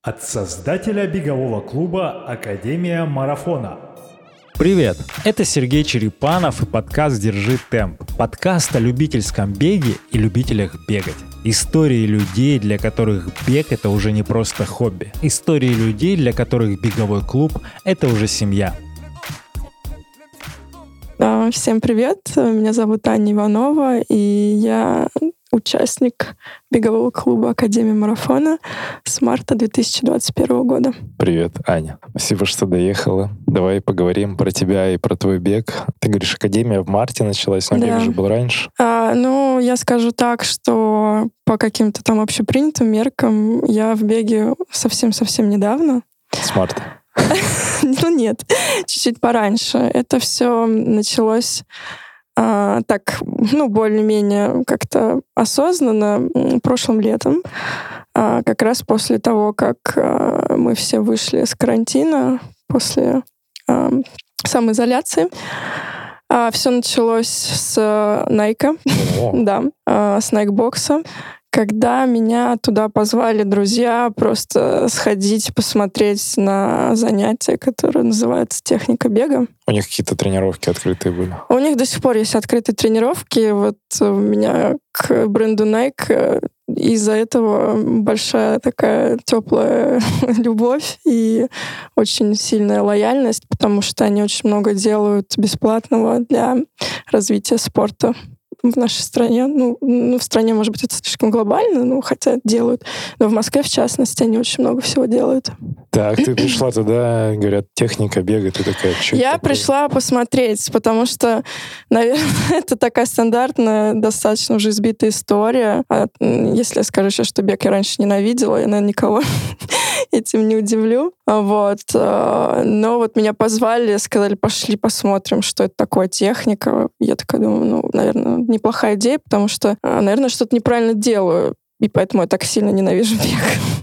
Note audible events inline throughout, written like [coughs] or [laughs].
От создателя бегового клуба «Академия марафона». Привет! Это Сергей Черепанов и подкаст «Держи темп». Подкаст о любительском беге и любителях бегать. Истории людей, для которых бег — это уже не просто хобби. Истории людей, для которых беговой клуб — это уже семья. Всем привет, меня зовут Аня Иванова, и я участник бегового клуба Академии марафона с марта 2021 года. Привет, Аня. Спасибо, что доехала. Давай поговорим про тебя и про твой бег. Ты говоришь, Академия в марте началась, но да. бег же был раньше. А, ну, я скажу так, что по каким-то там общепринятым меркам я в беге совсем-совсем недавно. С марта. [laughs] Ну нет, чуть-чуть пораньше. Это все началось а, так, ну, более-менее как-то осознанно прошлым летом, а, как раз после того, как а, мы все вышли с карантина, после а, самоизоляции. А, все началось с Nike, [laughs] да, а, с Nike бокса когда меня туда позвали друзья просто сходить, посмотреть на занятия, которые называются техника бега. У них какие-то тренировки открытые были? У них до сих пор есть открытые тренировки. Вот у меня к бренду Nike из-за этого большая такая теплая [laughs] любовь и очень сильная лояльность, потому что они очень много делают бесплатного для развития спорта в нашей стране. Ну, ну, в стране, может быть, это слишком глобально, ну, хотя делают. Но в Москве, в частности, они очень много всего делают. Так, ты пришла туда, говорят, техника бега, ты такая, что Я такое? пришла посмотреть, потому что, наверное, [laughs] это такая стандартная, достаточно уже избитая история. А если я скажу сейчас, что бег я раньше ненавидела, я, наверное, никого [laughs] этим не удивлю. Вот. А, но вот меня позвали, сказали, пошли посмотрим, что это такое техника. Я такая думаю, ну, наверное, неплохая идея, потому что, а, наверное, что-то неправильно делаю. И поэтому я так сильно ненавижу бег.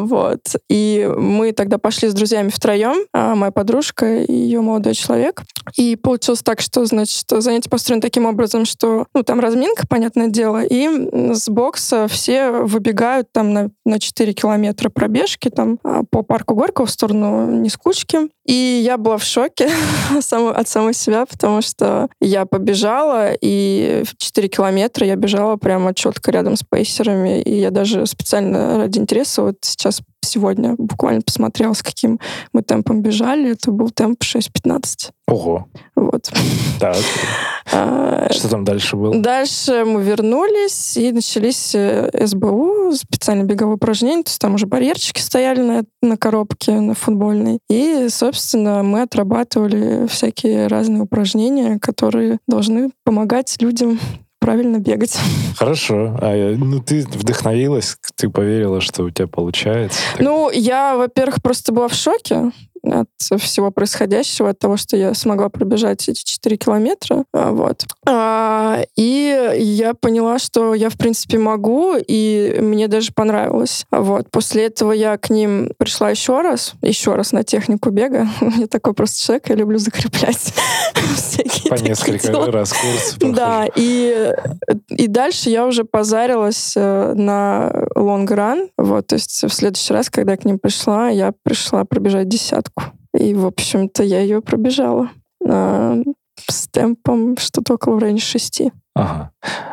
Вот. И мы тогда пошли с друзьями втроем, а моя подружка и ее молодой человек. И получилось так, что, значит, занятие построено таким образом, что, ну, там разминка, понятное дело, и с бокса все выбегают там на, на 4 километра пробежки там а, по парку Горького в сторону Нескучки. И я была в шоке [laughs] от самой себя, потому что я побежала, и 4 километра я бежала прямо четко рядом с пейсерами, и я даже специально ради интереса вот сейчас сегодня буквально посмотрела, с каким мы темпом бежали. Это был темп 6.15. Ого. Вот. Так. А, Что там дальше было? Дальше мы вернулись, и начались э, СБУ, специальные беговые упражнения. То есть там уже барьерчики стояли на, на коробке, на футбольной. И, собственно, мы отрабатывали всякие разные упражнения, которые должны помогать людям правильно бегать. [laughs] Хорошо. А, ну, ты вдохновилась, ты поверила, что у тебя получается? Ну, я, во-первых, просто была в шоке от всего происходящего, от того, что я смогла пробежать эти 4 километра. А, вот. А, и я поняла, что я, в принципе, могу, и мне даже понравилось. Вот. После этого я к ним пришла еще раз, еще раз на технику бега. [laughs] Я такой просто человек, я люблю закреплять [laughs] всякие По несколько раз курс. Да, и, и дальше я уже позарилась э, на лонгран. Вот, то есть в следующий раз, когда я к ним пришла, я пришла пробежать десятку и, в общем-то, я ее пробежала а, с темпом что-то около в районе шести. Ага.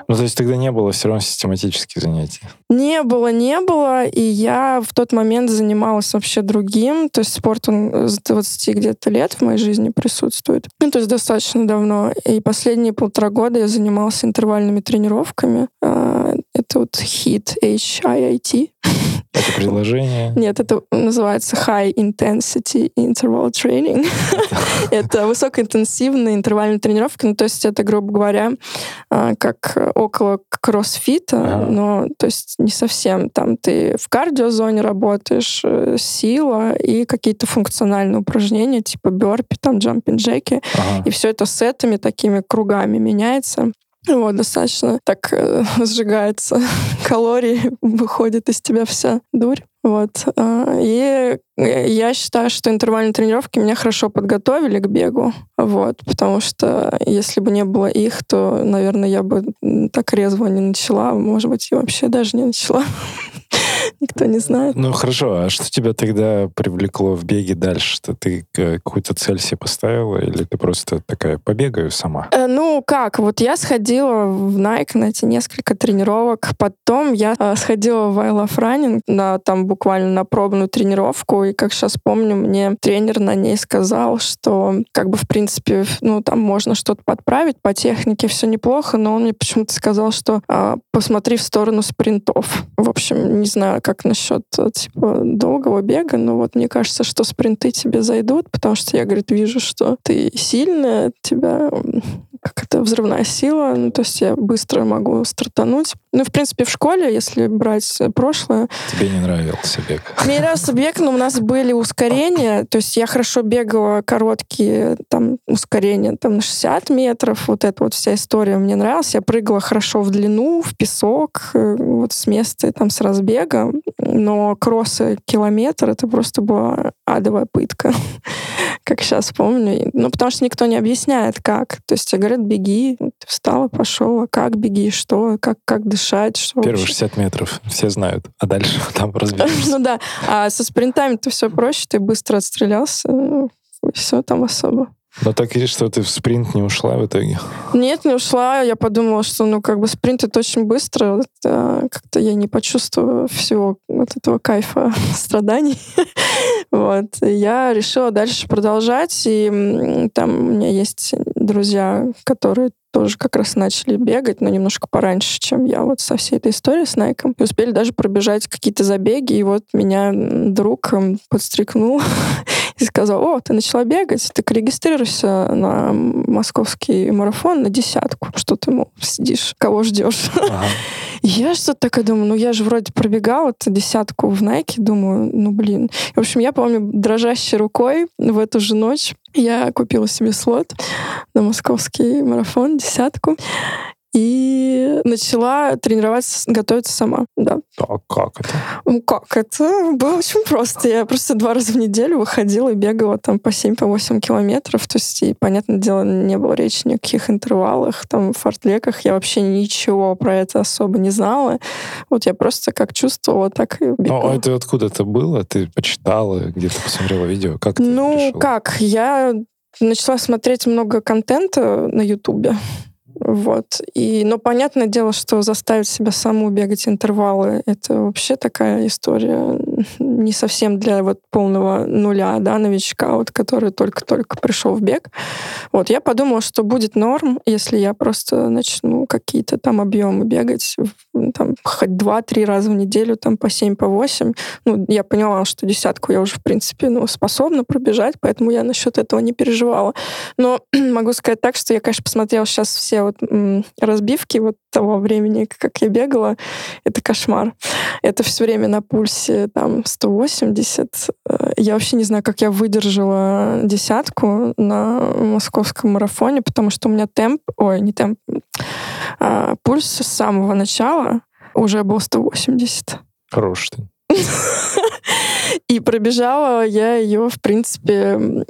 Ну, то есть тогда не было все равно систематических занятий? Не было, не было. И я в тот момент занималась вообще другим. То есть спорт, он с 20 где-то лет в моей жизни присутствует. Ну, то есть достаточно давно. И последние полтора года я занималась интервальными тренировками. А, это вот HIIT, H-I-I-T. [laughs] Это приложение? Нет, это называется High Intensity Interval Training. [laughs] это высокоинтенсивная интервальная тренировка. Ну, то есть это, грубо говоря, а, как около кроссфита, но то есть не совсем. Там ты в кардиозоне работаешь, э, сила и какие-то функциональные упражнения, типа бёрпи, там джампинг джеки. И все это сетами, такими кругами меняется. Вот, достаточно так э, [laughs] сжигается [laughs] калории, выходит из тебя вся дурь. Вот. А, и я считаю, что интервальные тренировки меня хорошо подготовили к бегу. Вот. Потому что если бы не было их, то, наверное, я бы так резво не начала. Может быть, и вообще даже не начала. [laughs] никто не знает. Ну хорошо, а что тебя тогда привлекло в беге дальше? Что ты какую-то цель себе поставила или ты просто такая побегаю сама? Э, ну как, вот я сходила в Nike на эти несколько тренировок, потом я э, сходила в I Love Running на там буквально на пробную тренировку, и как сейчас помню, мне тренер на ней сказал, что как бы в принципе, ну там можно что-то подправить по технике, все неплохо, но он мне почему-то сказал, что э, посмотри в сторону спринтов. В общем, не знаю, как насчет э, типа долгого бега, но вот мне кажется, что спринты тебе зайдут, потому что я, говорит, вижу, что ты сильная, тебя как это взрывная сила, ну, то есть я быстро могу стартануть. Ну, в принципе, в школе, если брать прошлое... Тебе не нравился бег? Мне нравился бег, но у нас были ускорения, то есть я хорошо бегала короткие там ускорения там на 60 метров, вот эта вот вся история мне нравилась. Я прыгала хорошо в длину, в песок, э, вот с места там с разбега, но кроссы километр, это просто была адовая пытка, как сейчас помню. Ну, потому что никто не объясняет, как. То есть тебе говорят, беги, ты встала, пошел, а как беги, что, как, как дышать, что Первые 60 метров. Все знают, а дальше [laughs] там разберешься. [laughs] Ну да, а со спринтами-то все проще, ты быстро отстрелялся, ну, все там особо. Но так и что ты в спринт не ушла в итоге? Нет, не ушла. Я подумала, что ну как бы спринт это очень быстро. Это как-то я не почувствую всего вот этого кайфа [laughs] страданий. [laughs] вот. Я решила дальше продолжать. И там у меня есть друзья, которые тоже как раз начали бегать, но немножко пораньше, чем я вот со всей этой историей с Найком. И успели даже пробежать какие-то забеги, и вот меня друг подстрикнул [laughs] и сказал, о, ты начала бегать, ты регистрируйся на московский марафон на десятку. Что ты, мол, сидишь, кого ждешь? Ага. [laughs] Я что-то такая думаю, ну я же вроде пробегала десятку в Найке, думаю, ну блин. В общем, я помню, дрожащей рукой в эту же ночь я купила себе слот на московский марафон, десятку и начала тренироваться, готовиться сама. Да. А как это? Как? Это было очень просто. Я просто два раза в неделю выходила и бегала там по 7-8 по километров. То есть, и, понятное дело, не было речи ни о каких интервалах, там, фортлеках. Я вообще ничего про это особо не знала. Вот я просто как чувствовала, так и бегала. Ну, а это откуда это было? Ты почитала, где-то посмотрела видео? Как Ну, решила? как? Я начала смотреть много контента на Ютубе. Вот. И, но понятное дело, что заставить себя саму бегать интервалы — это вообще такая история не совсем для вот полного нуля, да, новичка, вот, который только-только пришел в бег. Вот. Я подумала, что будет норм, если я просто начну какие-то там объемы бегать, там, хоть два-три раза в неделю, там, по семь, по восемь. Ну, я поняла, что десятку я уже, в принципе, ну, способна пробежать, поэтому я насчет этого не переживала. Но [clears throat] могу сказать так, что я, конечно, посмотрела сейчас все вот разбивки вот того времени, как я бегала, это кошмар. Это все время на пульсе там 180. Э, я вообще не знаю, как я выдержала десятку на московском марафоне, потому что у меня темп, ой, не темп, а пульс с самого начала уже был 180. Хорош ты. [laughs] И пробежала я ее, в принципе,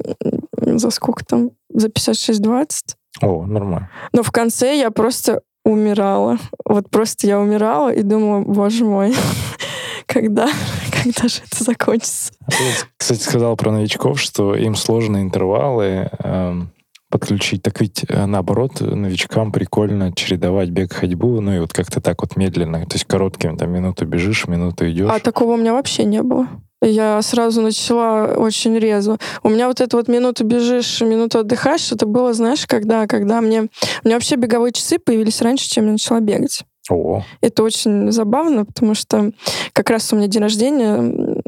за сколько там? За 56-20. О, нормально. Но в конце я просто умирала. Вот просто я умирала и думала, боже мой, [laughs] когда, [laughs] когда же это закончится? Ты, кстати, сказал про новичков, что им сложно интервалы э, подключить. Так ведь, э, наоборот, новичкам прикольно чередовать бег, ходьбу, ну и вот как-то так вот медленно. То есть коротким, там, минуту бежишь, минуту идешь. А такого у меня вообще не было. Я сразу начала очень резво. У меня вот это вот минуту бежишь, минуту отдыхаешь, это было, знаешь, когда, когда мне... У меня вообще беговые часы появились раньше, чем я начала бегать. О. Это очень забавно, потому что как раз у меня день рождения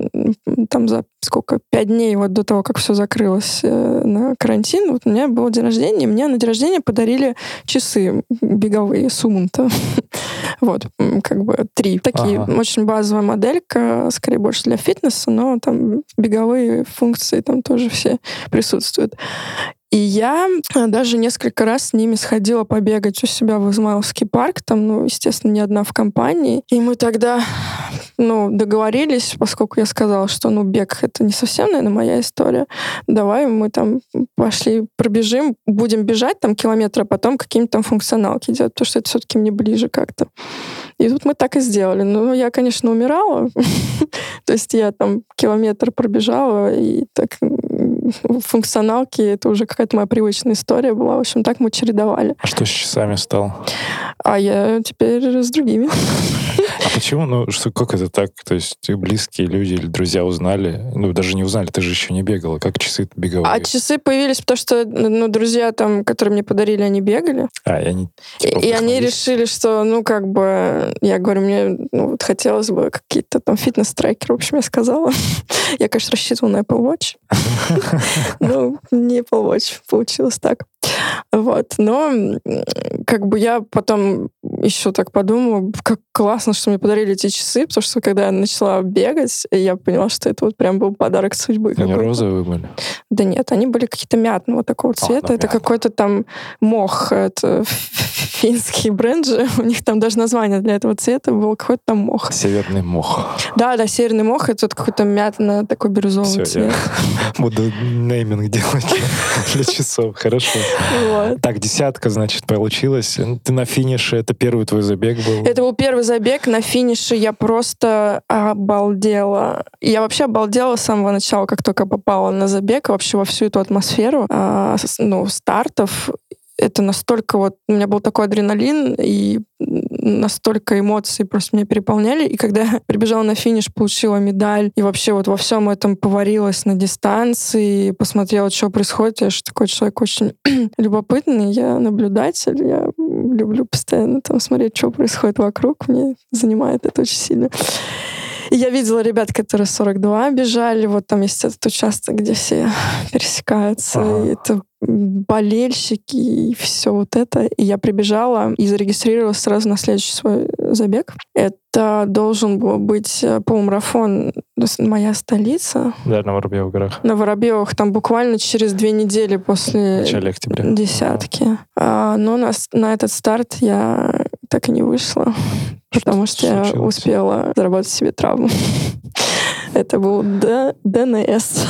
там за сколько, пять дней вот до того, как все закрылось э, на карантин, вот у меня был день рождения, и мне на день рождения подарили часы беговые Сумунта. [laughs] вот, как бы три. Такие, ага. очень базовая моделька, скорее больше для фитнеса, но там беговые функции там тоже все присутствуют. И я э, даже несколько раз с ними сходила побегать у себя в Измайловский парк, там, ну, естественно, не одна в компании. И мы тогда, ну, договорились, поскольку я сказала, что, ну, бег — это не совсем, наверное, моя история. Давай мы там пошли, пробежим, будем бежать там километр, а потом какие-нибудь там функционалки делать, потому что это все-таки мне ближе как-то. И тут мы так и сделали. Ну, я, конечно, умирала. [laughs] То есть я там километр пробежала, и так [laughs] функционалки это уже какая-то моя привычная история была. В общем, так мы чередовали. А что с часами стало? А я теперь с другими. [laughs] А почему? Ну, что, как это так? То есть близкие люди или друзья узнали? Ну, даже не узнали, ты же еще не бегала. Как часы беговые? А часы появились, потому что, ну, друзья там, которые мне подарили, они бегали. А, и они... Типа, и, и они решили, что, ну, как бы, я говорю, мне ну, вот хотелось бы какие-то там фитнес-трекеры, в общем, я сказала. [laughs] я, конечно, рассчитывала на Apple Watch. [laughs] Ну, не Apple Watch, получилось так. Вот. Но как бы я потом еще так подумала, как классно, что мне подарили эти часы, потому что когда я начала бегать, я поняла, что это вот прям был подарок судьбы. Они розовые были? Да нет, они были какие-то мятного такого а, цвета. А, это какой-то там мох. Это [laughs] финский бренд же. У них там даже название для этого цвета было какой-то там мох. Северный мох. Да, да, северный мох. Это вот какой-то мятно такой бирюзовый Все, цвет. [laughs] Буду нейминг делать [laughs] для часов. Хорошо. Так, десятка, значит, получилась. Ты на финише, это первый твой забег был? Это был первый забег. На финише я просто обалдела. Я вообще обалдела с самого начала, как только попала на забег, вообще во всю эту атмосферу а, ну, стартов это настолько вот... У меня был такой адреналин, и настолько эмоций просто меня переполняли. И когда я прибежала на финиш, получила медаль, и вообще вот во всем этом поварилась на дистанции, посмотрела, что происходит. Я же такой человек очень [clears throat] любопытный, я наблюдатель, я люблю постоянно там смотреть, что происходит вокруг. Мне занимает это очень сильно. И я видела ребят, которые 42 бежали, вот там есть этот участок, где все пересекаются, ага. и это болельщики и все вот это. И я прибежала и зарегистрировалась сразу на следующий свой забег. Это должен был быть э, полумарафон «Моя столица». Да, на Воробьевых горах. На Воробьевых. Там буквально через две недели после начале октября. десятки. А, но на, на этот старт я так и не вышла, потому что, что я успела заработать себе травму. [laughs] Это был ДНС.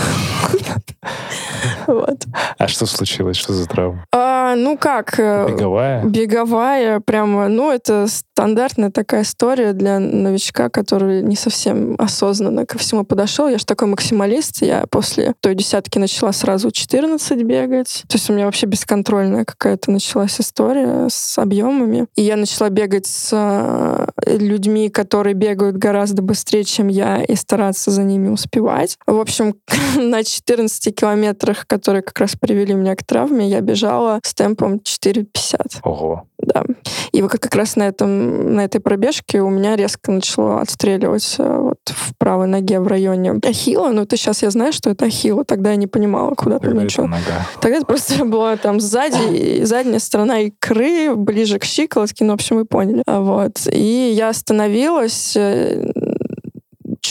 Вот. А что случилось? Что за травма? А, ну как? Э, беговая? Беговая, прямо, ну это стандартная такая история для новичка, который не совсем осознанно ко всему подошел. Я же такой максималист, я после той десятки начала сразу 14 бегать. То есть у меня вообще бесконтрольная какая-то началась история с объемами. И я начала бегать с э, людьми, которые бегают гораздо быстрее, чем я, и стараться за ними успевать. В общем, [laughs] на 14 километрах, которые как раз привели меня к травме, я бежала с темпом 4,50. Ого. Да. И вот как раз на, этом, на этой пробежке у меня резко начало отстреливать э, вот в правой ноге в районе ахилла. Ну, это сейчас я знаю, что это ахилла. Тогда я не понимала, куда там ничего. нога. Тогда это просто [laughs] была там сзади, задняя сторона икры, ближе к щиколотке. Ну, в общем, вы поняли. Вот. И я остановилась, э,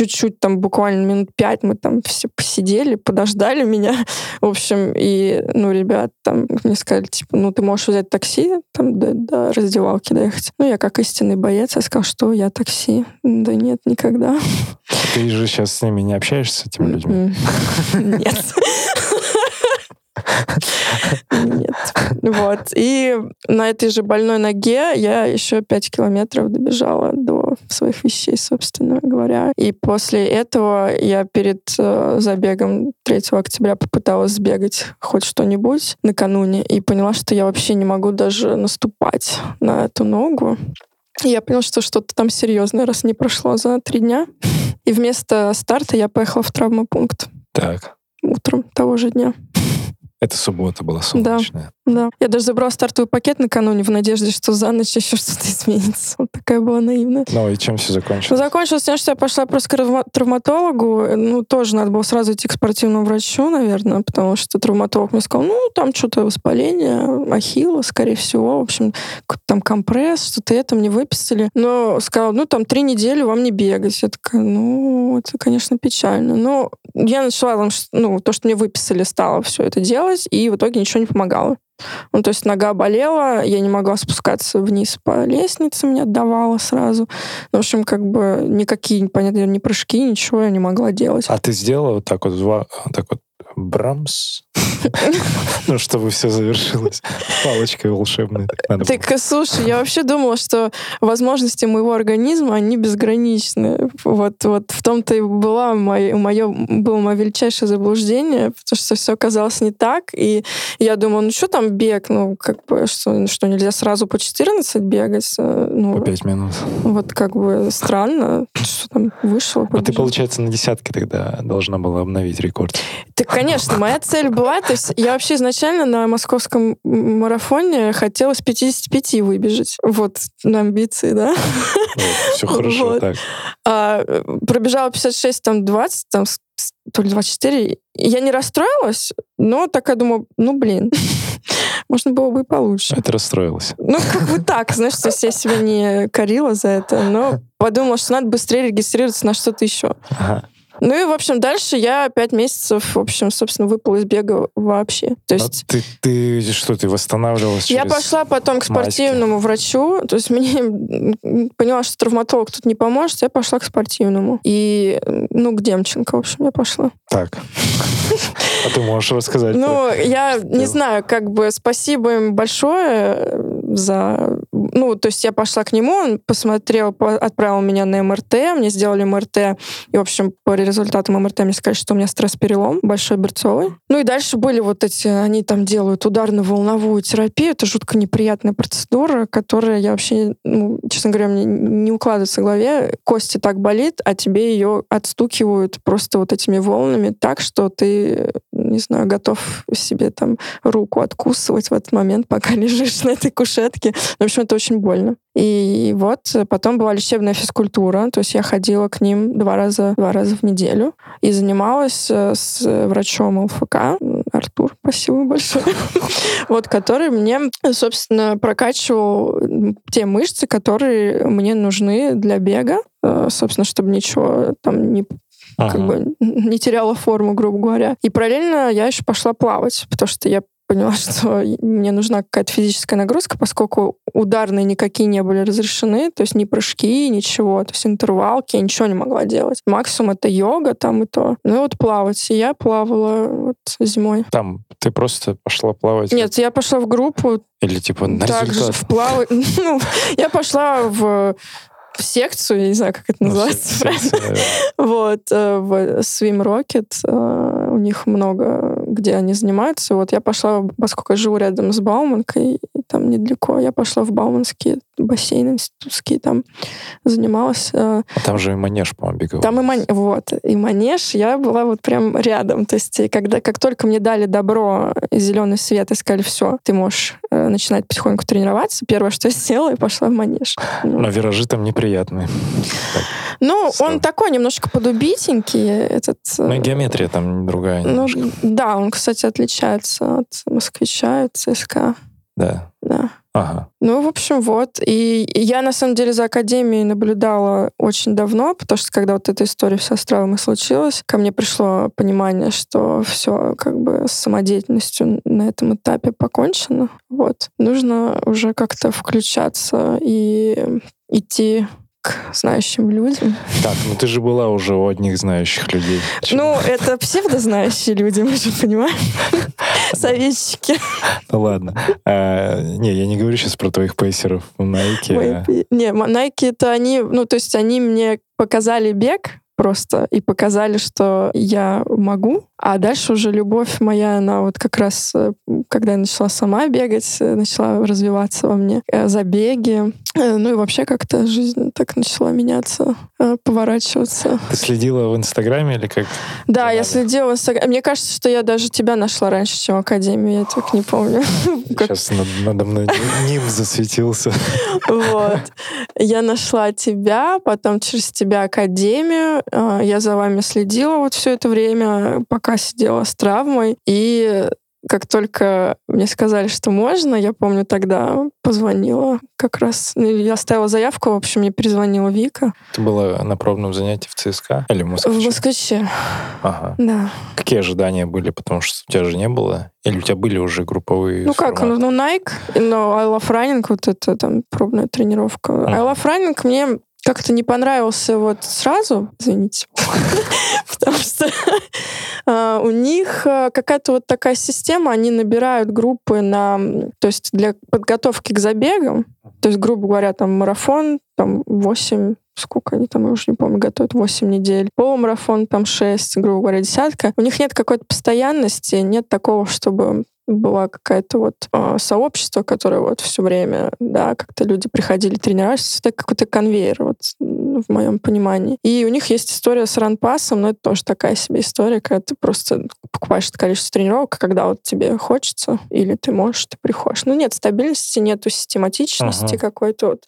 чуть-чуть, там буквально минут пять мы там все посидели, подождали меня. [laughs] В общем, и, ну, ребят там мне сказали, типа, ну, ты можешь взять такси, там, до, до раздевалки доехать. Ну, я как истинный боец, я сказал, что я такси. Да нет, никогда. Ты же сейчас с ними не общаешься, с этими людьми? [laughs] Нет. [laughs] Нет. Вот. И на этой же больной ноге я еще 5 километров добежала до своих вещей, собственно говоря. И после этого я перед э, забегом 3 октября попыталась сбегать хоть что-нибудь накануне и поняла, что я вообще не могу даже наступать на эту ногу. И я поняла, что что-то там серьезное, раз не прошло за три дня. И вместо старта я поехала в травмопункт. Так. Утром того же дня. Это суббота была солнечная. Да. Я даже забрала стартовый пакет накануне в надежде, что за ночь еще что-то изменится. Вот такая была наивная. Ну и чем все закончилось? Закончилось тем, что я пошла просто к травматологу. Ну, тоже надо было сразу идти к спортивному врачу, наверное, потому что травматолог мне сказал, ну, там что-то воспаление, ахилла, скорее всего. В общем, там компресс, что-то это мне выписали. Но сказал, ну, там три недели вам не бегать. Я такая, ну, это, конечно, печально. Но я начала, ну, то, что мне выписали, стала все это делать, и в итоге ничего не помогало. Ну, то есть нога болела, я не могла спускаться вниз по лестнице, мне отдавала сразу. Ну, в общем, как бы никакие, понятно, ни прыжки, ничего я не могла делать. А ты сделала вот так вот, так вот, брамс? Ну, чтобы все завершилось палочкой волшебной. так слушай, я вообще думала, что возможности моего организма, они безграничны. Вот, вот в том-то и была мое, было мое величайшее заблуждение, потому что все оказалось не так. И я думала, ну что там бег? Ну, как бы, что, что нельзя сразу по 14 бегать? Э, Ну, По пять минут. вот как бы странно, что там вышло. А ты, побежал. получается, на десятке тогда должна была обновить рекорд. Так, конечно, моя цель была, то есть я вообще изначально на московском марафоне хотела с 55 выбежать. Вот, на амбиции, да. все хорошо Вот. так. А, пробежала 56, там 20, там то ли 24. И Я не расстроилась, но такая думаю, ну, блин, [laughs] можно было бы и получше. Это расстроилось. Ну, как бы так, знаешь, то есть я себя не корила за это, но подумала, что надо быстрее регистрироваться на что-то еще. Ага. Ну и, в общем, дальше я пять месяцев, в общем, собственно, выпала из бега вообще. То А есть ты, ты что, ты восстанавливалась я пошла потом к маски? спортивному врачу, то есть мне поняла, что травматолог тут не поможет, я пошла к спортивному. И, ну, к Демченко, в общем, я пошла. Так. А ты можешь рассказать? Ну, я не знаю, как бы спасибо им большое э, за... Ну, то есть я пошла к нему, он посмотрел, по- отправил меня на МРТ, мне сделали МРТ, и, в общем, по результатам МРТ мне сказали, что у меня стресс-перелом большой берцовый. Ну и дальше были вот эти, они там делают ударно-волновую терапию, это жутко неприятная процедура, которая я вообще, ну, честно говоря, мне не укладывается в голове. Кости так болит, а тебе ее отстукивают просто вот этими волнами так, что ты, не знаю, готов себе там руку откусывать в этот момент, пока [laughs] лежишь на этой кушетке. В общем, это очень больно. И вот э, потом была лечебная физкультура, то есть я ходила к ним два раза, два раза в неделю и занималась э, с врачом ЛФК, Артур, спасибо большое, [laughs] вот, который мне, собственно, прокачивал те мышцы, которые мне нужны для бега, э, собственно, чтобы ничего там не как Ага. бы не теряла форму, грубо говоря. И параллельно я еще пошла плавать, потому что я поняла, [laughs] что мне нужна какая-то физическая нагрузка, поскольку ударные никакие не были разрешены, то есть ни прыжки, ничего, то есть интервалки, я ничего не могла делать. Максимум это йога там и то. Ну и вот плавать. И я плавала вот зимой. Там ты просто пошла плавать? Нет, я пошла в группу, Или типа на также результат? в плавать. [laughs] Ну, я пошла в в секцию, я не знаю, как это Ну, называется. правильно. секция, [laughs] Вот, э, в Swim Rocket, э, у них много, где они занимаются. Вот я пошла, поскольку я живу рядом с Бауманкой, там недалеко, я пошла в Бауманский бассейн институтский, там занималась. э, А там же и манеж, по-моему, беговой. Там и, ман- вот, и манеж, я была вот прям рядом. То есть, и когда, как только мне дали добро и зеленый свет и сказали, все, ты можешь э, начинать потихоньку тренироваться, первое, что я сделала, я пошла в манеж. Но виражи там неприятные. ну, он такой немножко подубитенький, этот... э, Ну и геометрия там другая Ну, да, он, кстати, отличается от москвича, от ЦСКА. Да. Да. Ага. Ну, в общем, вот. И я, на самом деле, за Академией наблюдала очень давно, потому что когда вот эта история с травмой случилась, ко мне пришло понимание, что все как бы с самодеятельностью на этом этапе покончено. Вот. Нужно уже как-то включаться и идти к знающим людям. Так, ну ты же была уже у одних знающих людей. Ну, это псевдознающие люди, мы же понимаем. [laughs] Советчики. Ну ладно. А, не, я не говорю сейчас про твоих пейсеров в Nike. А- Не, Nike это они, ну, то есть они мне показали бег просто и показали, что я могу. А дальше уже любовь моя, она вот как раз, э, когда я начала сама бегать, э, начала развиваться во мне. Э, Забеги. Э, Ну и вообще как-то жизнь так начала меняться, э, поворачиваться. Ты следила в Инстаграме или как? Да, я Надо. следила в Инстаграме. Мне кажется, что я даже тебя нашла раньше, чем Академию. Я так не помню. [laughs] Сейчас над- надо мной ним засветился. [laughs] Вот. Я нашла тебя, потом через тебя академию. А, Я за вами следила вот все это время, пока сидела с травмой. И как только мне сказали, что можно, я помню, тогда позвонила как раз. ну, Я оставила заявку, в общем, мне перезвонила Вика. Ты была на пробном занятии в ЦСКА или в В Москве? Москве. Ага. Да. Какие ожидания были? Потому что у тебя же не было. Или у тебя были уже групповые Ну как, ну, форматы? ну Nike, но I Love Running, вот это там пробная тренировка. Ага. I Love Running мне как-то не понравился вот сразу, извините, [laughs] потому что а, у них э, какая-то вот такая система, они набирают группы на, то есть для подготовки к забегам, то есть, грубо говоря, там марафон, там 8 сколько они там, я уже не помню, готовят 8 недель. Полумарафон там 6, грубо говоря, десятка. У них нет какой-то постоянности, нет такого, чтобы была какая-то вот э, сообщество, которое вот все время, да, как-то люди приходили тренироваться, это какой-то конвейер, вот в моем понимании. И у них есть история с ранпасом, но это тоже такая себе история, когда ты просто покупаешь это количество тренировок, когда вот тебе хочется, или ты можешь, ты приходишь. Ну, нет стабильности, нету систематичности ага. какой-то вот,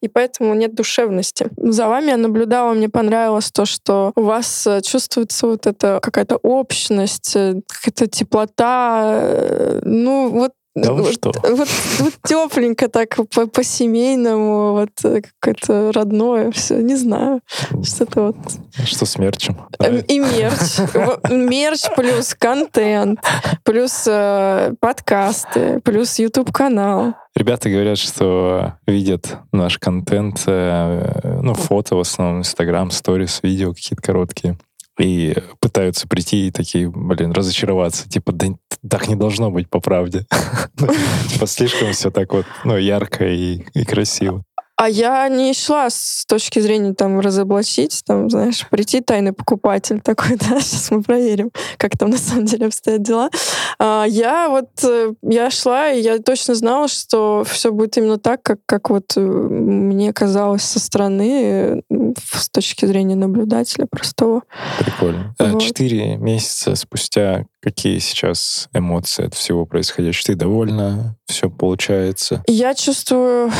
и поэтому нет душевности. За вами я наблюдала, мне понравилось то, что у вас э, чувствуется вот эта какая-то общность, э, какая-то теплота, э, ну, вот да вы вот, что? Вот, вот тепленько так по, по семейному, вот э, какое-то родное, все, не знаю, что-то вот. Что с мерчем? Эм, и мерч, мерч плюс контент, плюс э, подкасты, плюс YouTube канал. Ребята говорят, что видят наш контент, э, ну фото в основном, Инстаграм, сторис, видео какие-то короткие и пытаются прийти и такие, блин, разочароваться. Типа, да так не должно быть по правде. [laughs] Ну, типа, слишком все так вот, ну, ярко и, и красиво. А я не шла с точки зрения там разоблачить, там, знаешь, прийти тайный покупатель такой, [laughs] да, сейчас мы проверим, как там на самом деле обстоят дела. А, я вот, э, я шла, и я точно знала, что все будет именно так, как, как вот э, мне казалось со стороны, э, с точки зрения наблюдателя простого. Прикольно. Вот. Четыре месяца спустя какие сейчас эмоции от всего происходящего? Ты довольна? Все получается? Я чувствую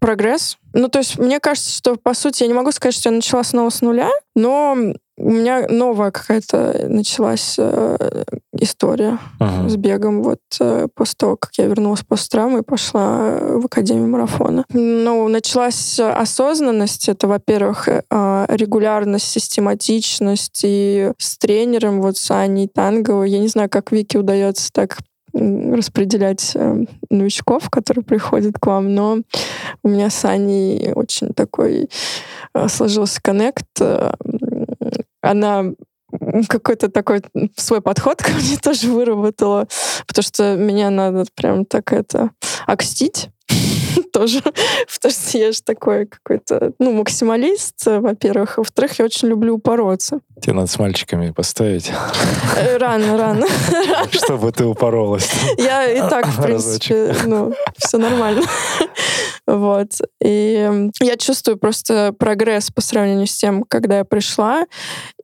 прогресс. Ну, то есть, мне кажется, что, по сути, я не могу сказать, что я начала снова с нуля, но у меня новая какая-то началась э, история ага. с бегом вот э, после того, как я вернулась после травмы и пошла в Академию марафона. Ну, началась осознанность. Это, во-первых, э, регулярность, систематичность. И с тренером, вот с Аней Танговой, я не знаю, как Вике удается так распределять э, новичков, которые приходят к вам, но у меня с Аней очень такой э, сложился коннект. Э, она [laughs] какой-то такой свой подход ко мне тоже выработала, потому что меня надо прям так это окстить [laughs] тоже, потому что я же такой какой-то, ну, максималист, во-первых. А во-вторых, я очень люблю упороться. Тебе надо с мальчиками поставить. Э, рано, рано. [laughs] Чтобы ты упоролась. Я и так, в принципе, ну, все нормально. Вот. И я чувствую просто прогресс по сравнению с тем, когда я пришла.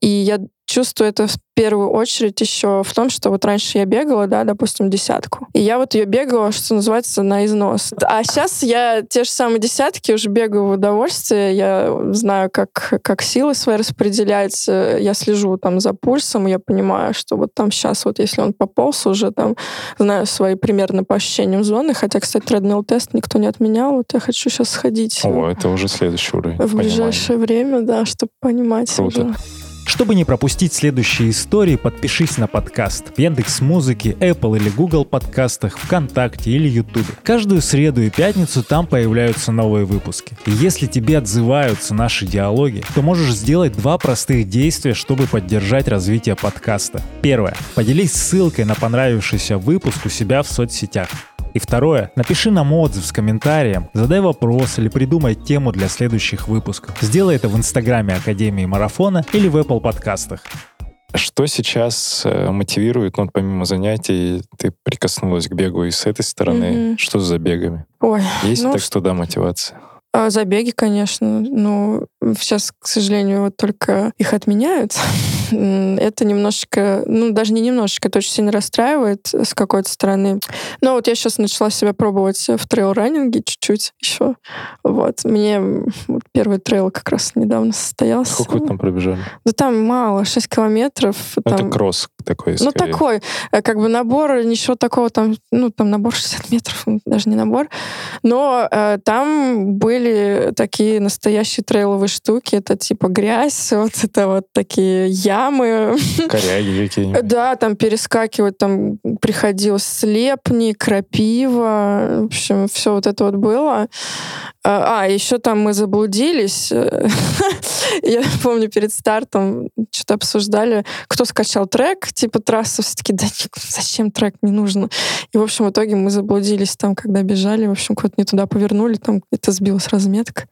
И я чувствую это в первую очередь еще в том, что вот раньше я бегала, да, допустим, десятку. И я вот ее бегала, что называется, на износ. А сейчас я те же самые десятки уже бегаю в удовольствие. Я знаю, как, как силы свои распределять. Я слежу там за пульсом, я понимаю, что вот там сейчас вот если он пополз, уже там знаю свои примерно по ощущениям зоны. Хотя, кстати, тредмилл тест никто не отменял. Вот я хочу сейчас сходить. О, это уже следующий уровень. В ближайшее время, да, чтобы понимать Круто. уже. Чтобы не пропустить следующие истории, подпишись на подкаст в Яндекс Музыке, Apple или Google подкастах, ВКонтакте или Ютубе. Каждую среду и пятницу там появляются новые выпуски. И если тебе отзываются наши диалоги, то можешь сделать два простых действия, чтобы поддержать развитие подкаста. Первое. Поделись ссылкой на понравившийся выпуск у себя в соцсетях. И второе, напиши нам отзыв с комментарием, задай вопрос или придумай тему для следующих выпусков. Сделай это в инстаграме Академии Марафона или в Apple подкастах. Что сейчас э, мотивирует, ну, помимо занятий, ты прикоснулась к бегу и с этой стороны. Mm-hmm. Что за бегами? Ой, Есть ну, так туда мотивация? А забеги, конечно, но сейчас, к сожалению, вот только их отменяют. [laughs] это немножечко, ну, даже не немножечко, это очень сильно расстраивает с какой-то стороны. Но вот я сейчас начала себя пробовать в трейл-раннинге чуть-чуть еще. Вот. Мне вот первый трейл как раз недавно состоялся. Сколько вы там пробежали? Да там мало, 6 километров. Ну, там... Это кросс такой, Ну, такой, э, как бы набор, ничего такого там, ну, там набор [laughs] 60 метров, даже не набор. Но э, там были такие настоящие трейловые штуки, это типа грязь, [laughs] вот это вот такие ямы. [laughs] Коряги какие-нибудь. Да, там перескакивать, там приходилось слепни, крапива, в общем, все вот это вот было. А, а еще там мы заблудились. Я помню, перед стартом что-то обсуждали, кто скачал трек, типа трасса, все таки да зачем трек, не нужно. И, в общем, в итоге мы заблудились там, когда бежали, в общем, куда-то не туда повернули, там где-то сбилась разметка.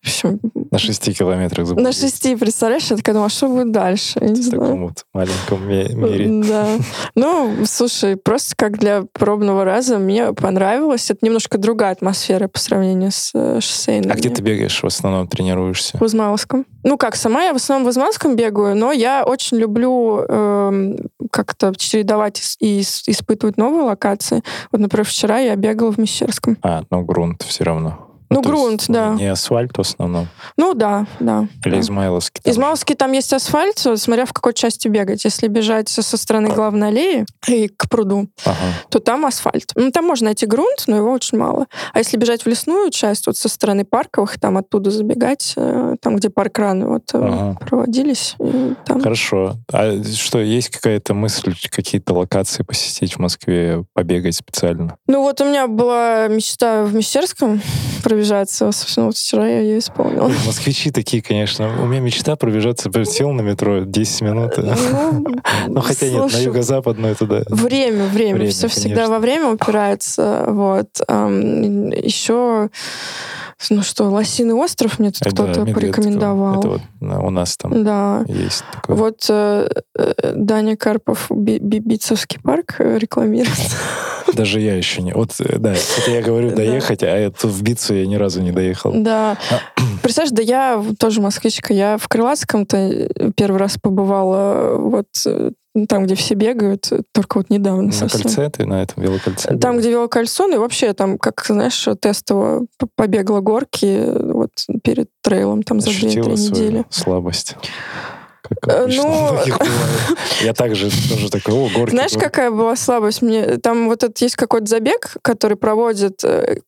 В общем... На шести километрах заблудились. На шести, представляешь? Я такая думаю, а что будет дальше? Я не в знаю. таком вот маленьком мире. Да. Ну, слушай, просто как для пробного раза мне понравилось. Это немножко другая атмосфера по сравнению с э, шоссейной. А где ты бегаешь в основном, тренируешься? В Измайловском. Ну как, сама я в основном в Измайловском бегаю, но я очень люблю э, как-то чередовать и испытывать новые локации. Вот, например, вчера я бегала в Мещерском. А, ну грунт все равно. Ну, ну грунт, есть, да. Не асфальт в основном. Ну, да, да. Или да. Измайловский. Там. Измайловский там есть асфальт, смотря в какой части бегать. Если бежать со стороны главной аллеи и к пруду, ага. то там асфальт. Ну, там можно найти грунт, но его очень мало. А если бежать в лесную часть, вот со стороны парковых, там оттуда забегать, э, там, где парк раны вот э, ага. проводились. Там... Хорошо. А что, есть какая-то мысль, какие-то локации посетить в Москве, побегать специально? Ну, вот у меня была мечта в Мещерском пробежаться. Собственно, вот вчера я ее исполнила. Москвичи такие, конечно. У меня мечта пробежаться. Сел на метро 10ет минут. Ну, ну хотя нет, на юго-западную туда. Время, время. Все всегда во время упирается. Вот. Еще ну что, Лосиный остров мне тут кто-то порекомендовал. Это вот у нас там да. есть такое. Вот э, э, Даня Карпов Бибицевский парк рекламирует. [laughs] Даже я еще не... Вот, э, да, это я говорю [laughs] доехать, а это в Бицу я ни разу не доехал. Да. [clears throat] [clears throat] Представляешь, да я тоже москвичка. Я в Крылатском-то первый раз побывала вот там, где все бегают, только вот недавно На совсем. кольце ты, на этом велокольце? Там, где велокольцо, ну и вообще там, как, знаешь, тестово побегла горки вот перед трейлом там за две-три недели. слабость. Как э, ну... [laughs] Я также тоже такой, о, горки. Знаешь, какая была слабость? Мне Там вот этот есть какой-то забег, который проводит э,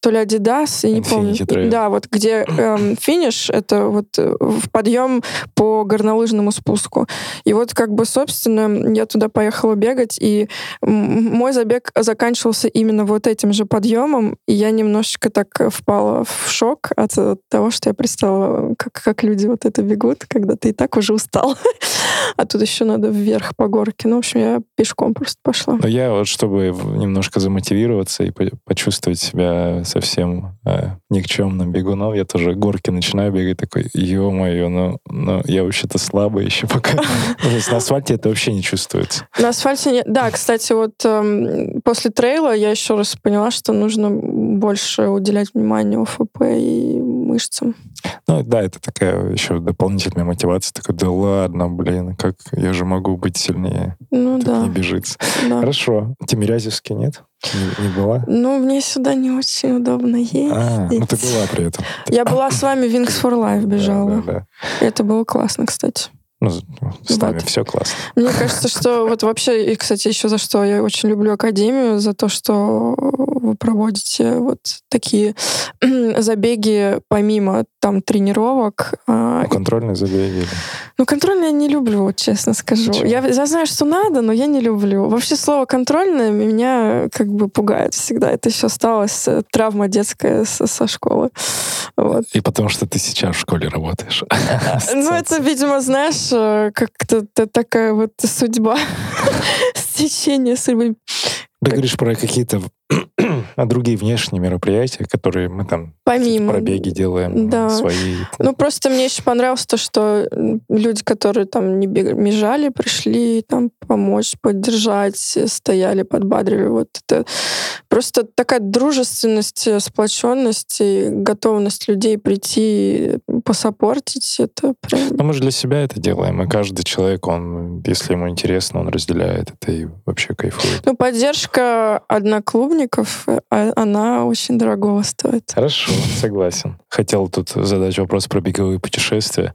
то ли Adidas, я не помню. Trail. Да, вот где эм, [clears throat] финиш, это вот э, в подъем по горнолыжному спуску. И вот как бы, собственно, я туда поехала бегать, и мой забег заканчивался именно вот этим же подъемом, и я немножечко так впала в шок от того, что я представила, как, как люди вот это бегут, когда ты и так уже устал. [laughs] а тут еще надо вверх по горке. Ну, в общем, я пешком просто пошла. Но я вот, чтобы немножко замотивироваться и почувствовать себя совсем э, никчемным бегуном. Я тоже горки начинаю бегать, такой, ё-моё, ну, ну я вообще-то слабый еще пока. [laughs] На асфальте это вообще не чувствуется. На асфальте. Да, кстати, вот эм, после трейла я еще раз поняла, что нужно больше уделять внимание ОФП и мышцам. Ну да, это такая еще дополнительная мотивация. Такой, да ладно, блин, как я же могу быть сильнее. Ну так да. не бежится. Да. Хорошо. Тимирязевский нет? Не, не была? Ну, мне сюда не очень удобно ездить. А, ну ты была при этом. Я была с вами Wings for Life бежала. Да, да, да. Это было классно, кстати. Ну, с нами вот. все классно. Мне кажется, что вот вообще, и, кстати, еще за что я очень люблю Академию, за то, что вы проводите вот такие [clears throat] забеги помимо там тренировок. А, ну, контрольные забеги. Ну, контрольные я не люблю, честно скажу. Я, я знаю, что надо, но я не люблю. Вообще слово контрольное меня как бы пугает всегда. Это еще осталось э, травма детская со, со школы. Вот. И потому что ты сейчас в школе работаешь. [laughs] Ну, это, видимо, знаешь, э, как-то такая вот судьба, [laughs] стечение судьбы. Ты говоришь про какие-то а другие внешние мероприятия, которые мы там Помимо. пробеги делаем да. свои. Ну, просто мне еще понравилось то, что люди, которые там не бежали, пришли там помочь, поддержать, стояли, подбадрили. Вот это просто такая дружественность, сплоченность и готовность людей прийти посопортить. Это прям... Ну, мы же для себя это делаем, и каждый человек, он, если ему интересно, он разделяет это и вообще кайфует. Ну, поддержка одноклубников, она очень дорогого стоит. Хорошо, согласен. Хотел тут задать вопрос про беговые путешествия.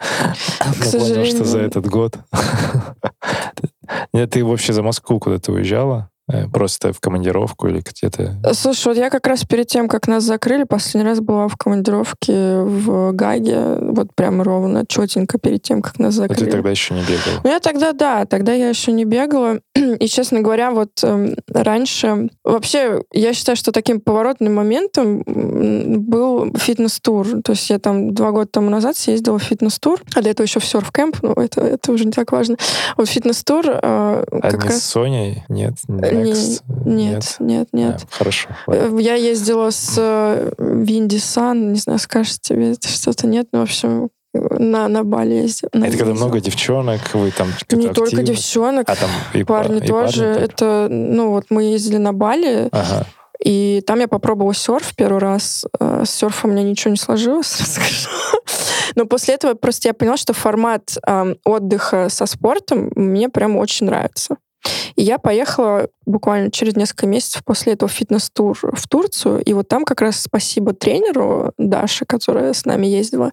К сожалению. что за этот год... [laughs] Нет, ты вообще за Москву куда-то уезжала? Э, Просто в командировку или где-то? Слушай, вот я как раз перед тем, как нас закрыли, последний раз была в командировке в Гаге, вот прям ровно, четенько перед тем, как нас А закрыли. ты тогда еще не бегал? Ну, я тогда, да, тогда я еще не бегала. [clears throat] И, честно говоря, вот эм, раньше... Вообще, я считаю, что таким поворотным моментом был фитнес-тур. То есть я там два года тому назад съездила в фитнес-тур, а до этого еще в серф-кэмп, но это, это уже не так важно. Вот фитнес-тур э, А не раз... с Соней? Нет? Не- Next? Нет, нет, нет. А, хорошо. ладно. Э, Я ездила с э, Винди Сан, не знаю, скажешь тебе что-то нет, но, в общем, на, на Бали ездила. на Это когда ездила. много девчонок, вы там Не только активно? девчонок, А там и па- парни и тоже. парни тоже? это, ну, вот мы ездили на Бали, Ага. и там я попробовала серф первый раз. Э, С серфом у меня ничего не сложилось, [laughs] сразу скажу. Но после этого просто я поняла, что формат эм, отдыха со спортом мне прям очень нравится. И я поехала буквально через несколько месяцев после этого фитнес-тур в Турцию. И вот там как раз спасибо тренеру Даше, которая с нами ездила,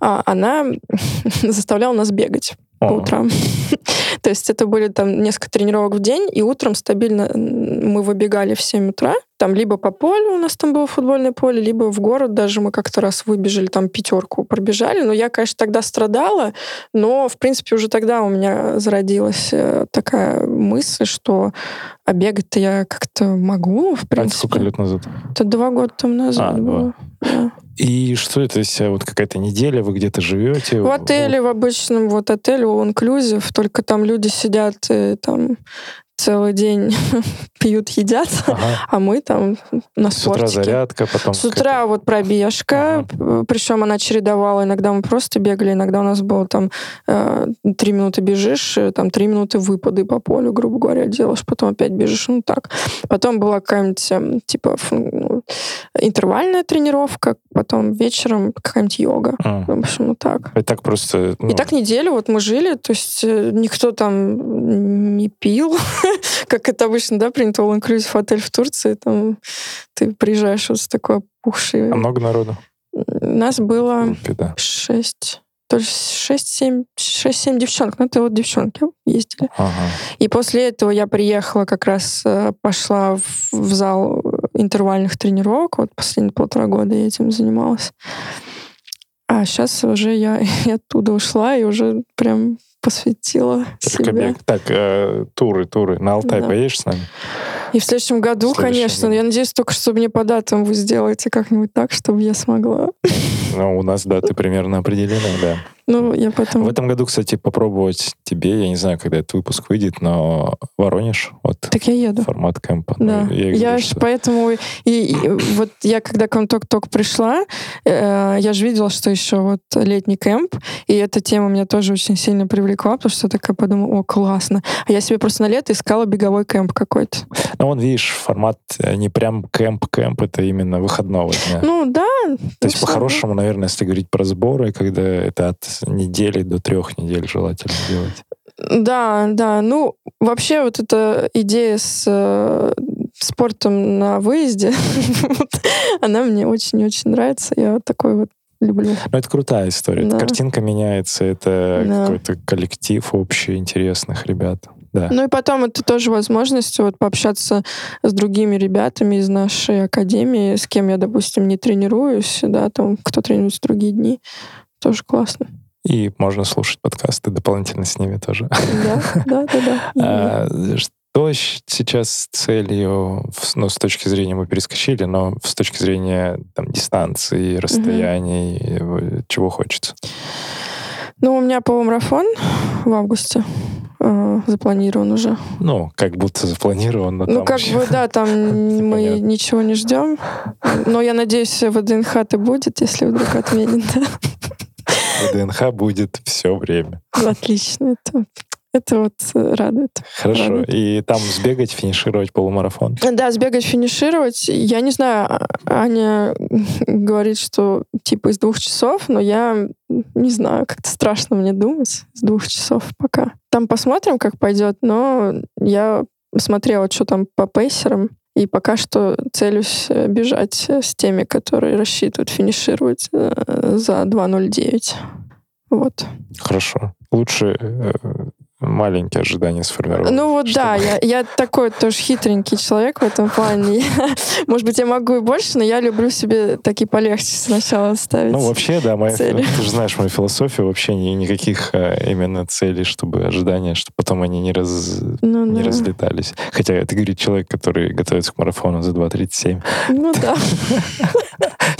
а, она [laughs] заставляла нас бегать по утрам. [laughs] То есть это были там несколько тренировок в день, и утром стабильно мы выбегали в 7 утра. Там либо по полю, у нас там было футбольное поле, либо в город даже мы как-то раз выбежали, там пятерку пробежали. Но я, конечно, тогда страдала, но, в принципе, уже тогда у меня зародилась э, такая мысль, что а бегать-то я как-то могу, в А это сколько принципе. лет назад? Это два года там назад А, два. было. Да. И что это? Есть вот какая-то неделя, вы где-то живете? В отеле, в обычном вот отеле all inclusive, только там люди сидят и там целый день [laughs] пьют, едят, Ага. а мы там на С утра спортике. зарядка, потом... С утра вот пробежка, причем она чередовала. Иногда мы просто бегали, иногда у нас было там э, три минуты бежишь, э, там три минуты выпады по полю, грубо говоря, делаешь, потом опять бежишь, ну так. Потом была какая-нибудь эм, типа интервальная тренировка, потом вечером какая-нибудь йога. А. В общем, вот так. И так просто... ну, И так неделю вот мы жили, то есть э, никто там не пил, [laughs] как это обычно, да, принято all inclusive отель в Турции, там ты приезжаешь вот с такой опухшей. А много народу? Нас было шесть, то есть шесть-семь, шесть-семь девчонок, ну это вот девчонки ездили. Ага. И после этого я приехала, как раз э, пошла в, в зал интервальных тренировок, вот последние полтора года я этим занималась. А сейчас уже я [laughs] и оттуда ушла и уже прям посвятила бег. Так, э, туры, туры. На Алтай Да. поедешь с нами? И в следующем году, В следующем конечно, году. я надеюсь только, что мне по датам вы сделаете как-нибудь так, чтобы я смогла. Ну, у нас даты примерно определены, да. Ну, я потом... В этом году, кстати, попробовать тебе, я не знаю, когда этот выпуск выйдет, но Воронеж, вот Так я еду. формат кемпа. Да, Ну, и я, говорю, что- поэтому и, и вот я когда к вам только-только пришла, э, я же видела, что еще вот летний кемп, и эта тема меня тоже очень сильно привлекла, потому что я такая подумала, о, классно. А я себе просто на лето искала беговой кемп какой-то. Ну, вон, видишь, формат э, не прям кемп-кемп, это именно выходного дня. Ну да. То есть, по-хорошему, наверное, если говорить про сборы, когда это от недели до трех недель желательно делать. Да, да. Ну, вообще вот эта идея с э, спортом на выезде, [laughs] она мне очень-очень нравится. Я вот такой вот люблю. Ну, это крутая история. Да. Картинка меняется, это Да. какой-то коллектив общий интересных ребят. Да. Ну и потом это тоже возможность вот пообщаться с другими ребятами из нашей академии, с кем я, допустим, не тренируюсь, да, там кто тренируется в другие дни. Тоже классно. И можно слушать подкасты дополнительно с ними тоже. Да, да, да, да. [laughs] А, Что сейчас целью, ну, с точки зрения, мы перескочили, но с точки зрения там, дистанции, расстояний, э, чего хочется? Ну, у меня полумарафон в августе э, запланирован уже. Ну, как будто запланировано. Ну, там как еще- бы, да, [laughs] там мы Понятно. ничего не ждем. Но я надеюсь, в ДНХ-то будет, если вдруг отменят. Да. ДНХ будет все время. Ну, Отлично. Это, это вот э, радует. Хорошо. Радует. И там сбегать, финишировать полумарафон. Да, сбегать, финишировать. Я не знаю, а- Аня [laughs] говорит, что типа из двух часов, но я не знаю, как-то страшно мне думать с двух часов пока. Там посмотрим, как пойдет, но я смотрела, что там по пейсерам, и пока что целюсь э, бежать с теми, которые рассчитывают финишировать э, за 2.09. Вот. Хорошо. Лучше, э, маленькие ожидания сформировать. Ну вот чтобы- да, я, я такой тоже хитренький человек в этом плане. [laughs] Может быть, я могу и больше, но я люблю себе такие полегче сначала ставить. Ну, вообще, да, моя, цели. ты же знаешь мою философию, вообще ни- никаких а, именно целей, чтобы ожидания, чтобы потом они не, раз, Ну не да. разлетались. Хотя это говорит человек, который готовится к марафону за 2.37. Ну [laughs] да.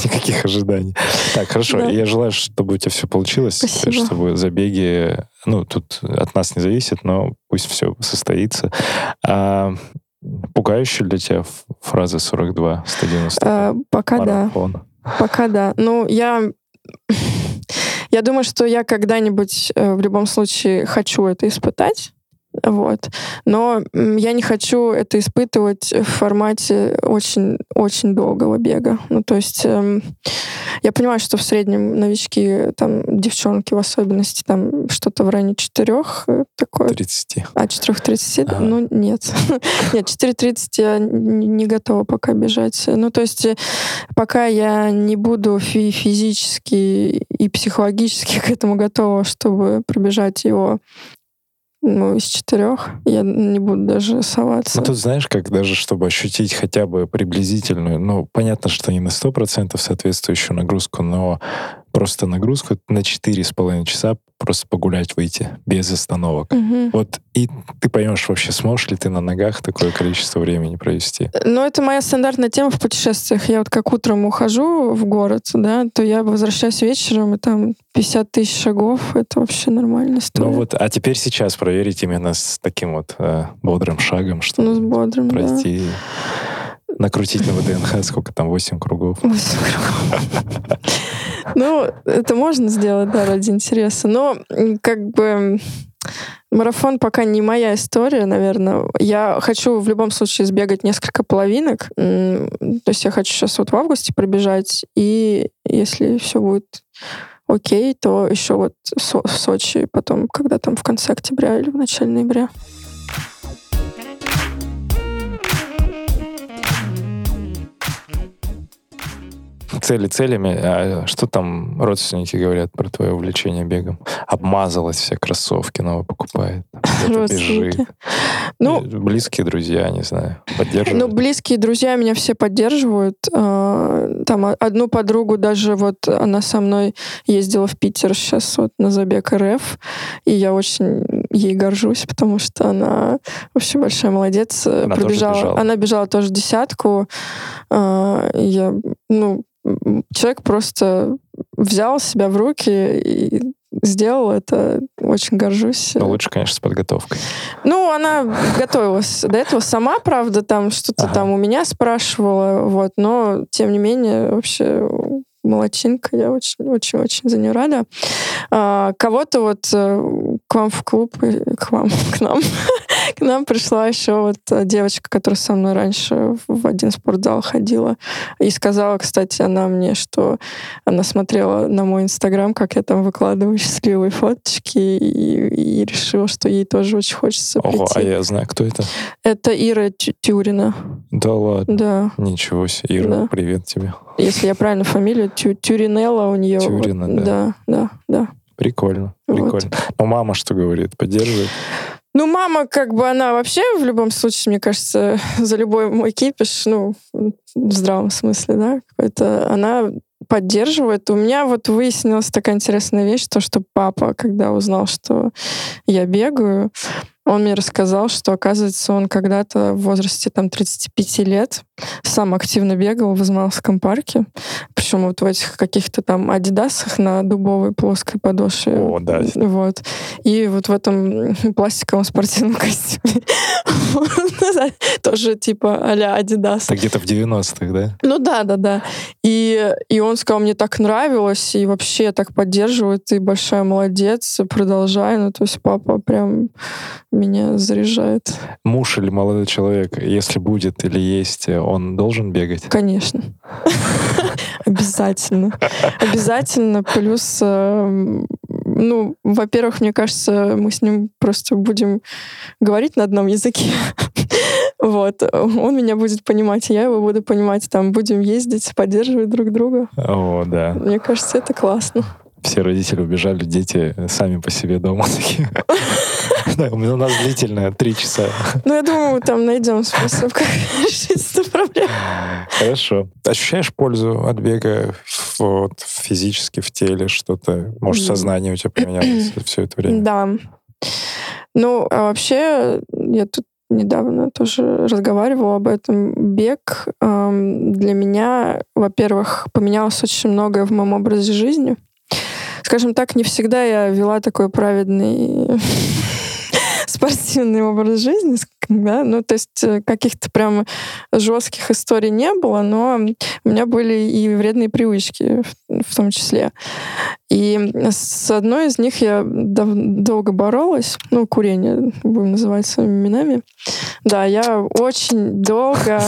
Никаких ожиданий. Так, хорошо. Да. Я желаю, чтобы у тебя все получилось, Спасибо. чтобы забеги, ну, тут от нас не зависит, но пусть все состоится. А, пугающая для тебя фраза 42, 190 А, Пока да. марафон? Пока да. Ну, я... Я думаю, что я когда-нибудь э, в любом случае хочу это испытать. Вот. Но я не хочу это испытывать в формате очень-очень долгого бега. Ну, то есть эм, я понимаю, что в среднем новички, там, девчонки в особенности, там, что-то в районе четырех э, такое 30. а 4.30? Ага. Ну, нет. [laughs] нет, 4.30 я н- не готова пока бежать. Ну, то есть э, пока я не буду фи- физически и психологически [laughs] к этому готова, чтобы пробежать его ну, из четырех, я не буду даже соваться. Ну, тут знаешь, как даже, чтобы ощутить хотя бы приблизительную, ну, понятно, что не на 100% соответствующую нагрузку, но просто нагрузку на 4,5 часа просто погулять, выйти без остановок. Мгм. Вот и ты поймешь вообще, сможешь ли ты на ногах такое количество времени провести. Ну, это моя стандартная тема в путешествиях. Я вот как утром ухожу в город, да, то я возвращаюсь вечером, и там 50 тысяч шагов. Это вообще нормальная история. Ну вот, а теперь сейчас проверить именно с таким вот э, бодрым шагом, что Ну, с бодрым, да. пройти, накрутить на ВДНХ, сколько там, 8 кругов. Восемь кругов. [laughs] Ну, это можно сделать, да, ради интереса. Но как бы марафон пока не моя история, наверное. Я хочу в любом случае сбегать несколько половинок. То есть я хочу сейчас вот в августе пробежать. И если все будет окей, то еще вот в Сочи, потом, когда там в конце октября или в начале ноября. Цели целями, а что там родственники говорят про твое увлечение бегом? Обмазалась все кроссовки, новые покупает. бежит. Ну, Близкие друзья, не знаю, Ну, поддерживают. близкие друзья меня все поддерживают. А, Там одну подругу даже вот она со мной ездила в Питер сейчас вот на забег РФ, и я очень ей горжусь, потому что она вообще большая молодец. Она тоже Пробежала. бежала? Она бежала тоже десятку. А, Я, ну, человек просто взял себя в руки и сделал это. Очень горжусь. Но лучше, конечно, с подготовкой. Ну, она готовилась до этого сама, правда, там что-то Ага. там у меня спрашивала, вот, но тем не менее вообще молодчинка, я очень-очень-очень за нее рада. А, кого-то вот э, к вам в клуб, к вам, к нам, [laughs] к нам пришла еще вот э, девочка, которая со мной раньше в один спортзал ходила, и сказала, кстати, она мне, что она смотрела на мой инстаграм, как я там выкладываю счастливые фоточки, и, и решила, что ей тоже очень хочется Ого, а прийти. я знаю, кто это? Это Ира Тю- Тюрина, Да ладно. да. Ничего себе. Ира, Да. привет тебе. Если я правильно фамилию, Тю- Тюринелла у нее. Тюрина, да. Да, да, да. Прикольно, Вот. прикольно. Но мама что говорит? Поддерживает? Ну, мама, как бы, она вообще в любом случае, мне кажется, [laughs] за любой мой кипиш, ну, в здравом смысле, да, какой-то, она поддерживает. У меня вот выяснилась такая интересная вещь, то, что папа, когда узнал, что я бегаю, он мне рассказал, что, оказывается, он когда-то в возрасте там 35 лет сам активно бегал в Измайловском парке. Причем вот в этих каких-то там адидасах на дубовой плоской подошве. О, да. Вот. И вот в этом пластиковом спортивном [laughs] костюме. Тоже типа а-ля Адидас. Это где-то в 90-х, да? Ну да, да, да. И, и он сказал, мне так нравилось, и вообще так поддерживает, ты большая молодец, продолжай. Ну, то есть папа прям меня заряжает. Муж или молодой человек, если будет или есть, он должен бегать? Конечно. [laughs] Обязательно. Обязательно. Плюс, эм, ну, во-первых, мне кажется, мы с ним просто будем говорить на одном языке. [laughs] Вот. Он меня будет понимать, я его буду понимать. Там будем ездить, поддерживать друг друга. О, да. Мне кажется, это классно. Все родители убежали, дети сами по себе дома такие. [laughs] Да, у нас длительная три часа. Ну, я думаю, там найдем способ, как решить эту проблему. Хорошо. Ощущаешь пользу от бега вот, физически в теле что-то? Может, сознание у тебя поменялось все это время? Да. Ну, а вообще, я тут недавно тоже разговаривала об этом. Бег эм, для меня, во-первых, поменялось очень многое в моем образе жизни. Скажем так, не всегда я вела такой праведный спортивный образ жизни, да, ну, то есть э, каких-то прям жестких историй не было, но у меня были и вредные привычки в, в том числе. И с одной из них я дав- долго боролась, ну, курение, будем называть своими именами. Да, я очень долго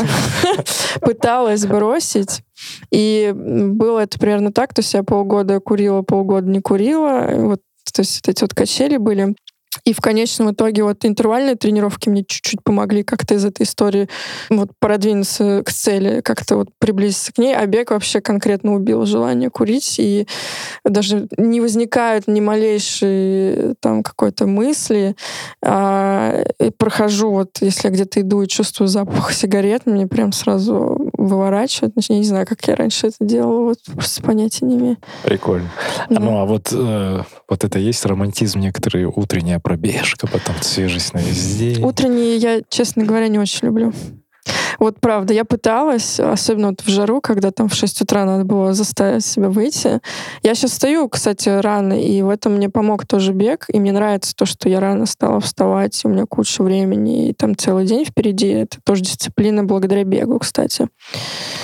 [laughs] пыталась бросить, и было это примерно так, то есть я полгода курила, полгода не курила, вот, то есть вот эти вот качели были. И в конечном итоге вот интервальные тренировки мне чуть-чуть помогли как-то из этой истории вот продвинуться к цели, как-то вот приблизиться к ней, а бег вообще конкретно убил желание курить, и даже не возникает ни малейшей там какой-то мысли. А, и прохожу, вот если я где-то иду и чувствую запах сигарет, мне прям сразу выворачивает. Я не знаю, как я раньше это делала, вот просто понятия не имею. Прикольно. Да. Ну, а вот, э, вот это есть романтизм некоторые, утренняя пробежка, потом свежесть на весь день. Утренние я, честно говоря, не очень люблю. Вот правда, я пыталась, особенно вот в жару, когда там в 6 утра надо было заставить себя выйти. Я сейчас встаю, кстати, рано, и в этом мне помог тоже бег. И мне нравится то, что я рано стала вставать, у меня куча времени, и там целый день впереди. Это тоже дисциплина благодаря бегу, кстати.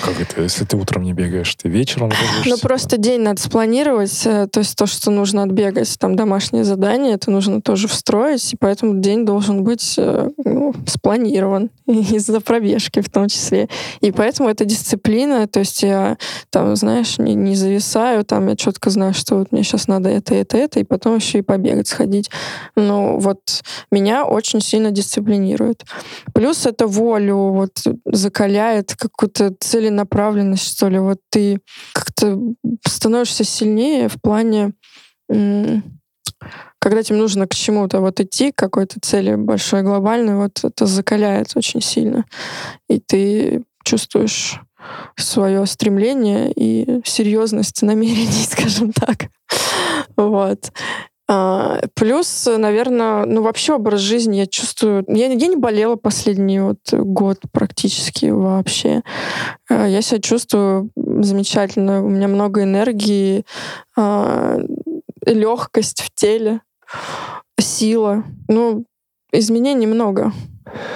Как это? Если ты утром не бегаешь, ты вечером бегаешь? Ну, просто день надо спланировать, э, то есть то, что нужно отбегать, там домашнее задание, это нужно тоже встроить, и поэтому день должен быть э, ну, спланирован [laughs] из-за пробежки в том числе. И поэтому это дисциплина, то есть я там, знаешь, не, не зависаю, там я четко знаю, что вот мне сейчас надо это, это, это, и потом еще и побегать сходить. Ну, вот меня очень сильно дисциплинирует. Плюс это волю вот закаляет, какую-то целенаправленность, что ли. Вот ты как-то становишься сильнее в плане, когда тебе нужно к чему-то вот идти, к какой-то цели большой, глобальной, вот это закаляет очень сильно. И ты чувствуешь свое стремление и серьезность намерений, [laughs] скажем так. Вот. А, Плюс, наверное, ну вообще образ жизни я чувствую... Я, я не болела последний вот год практически вообще. А, Я себя чувствую замечательно. У меня много энергии, легкость в теле, сила. Ну, изменений много.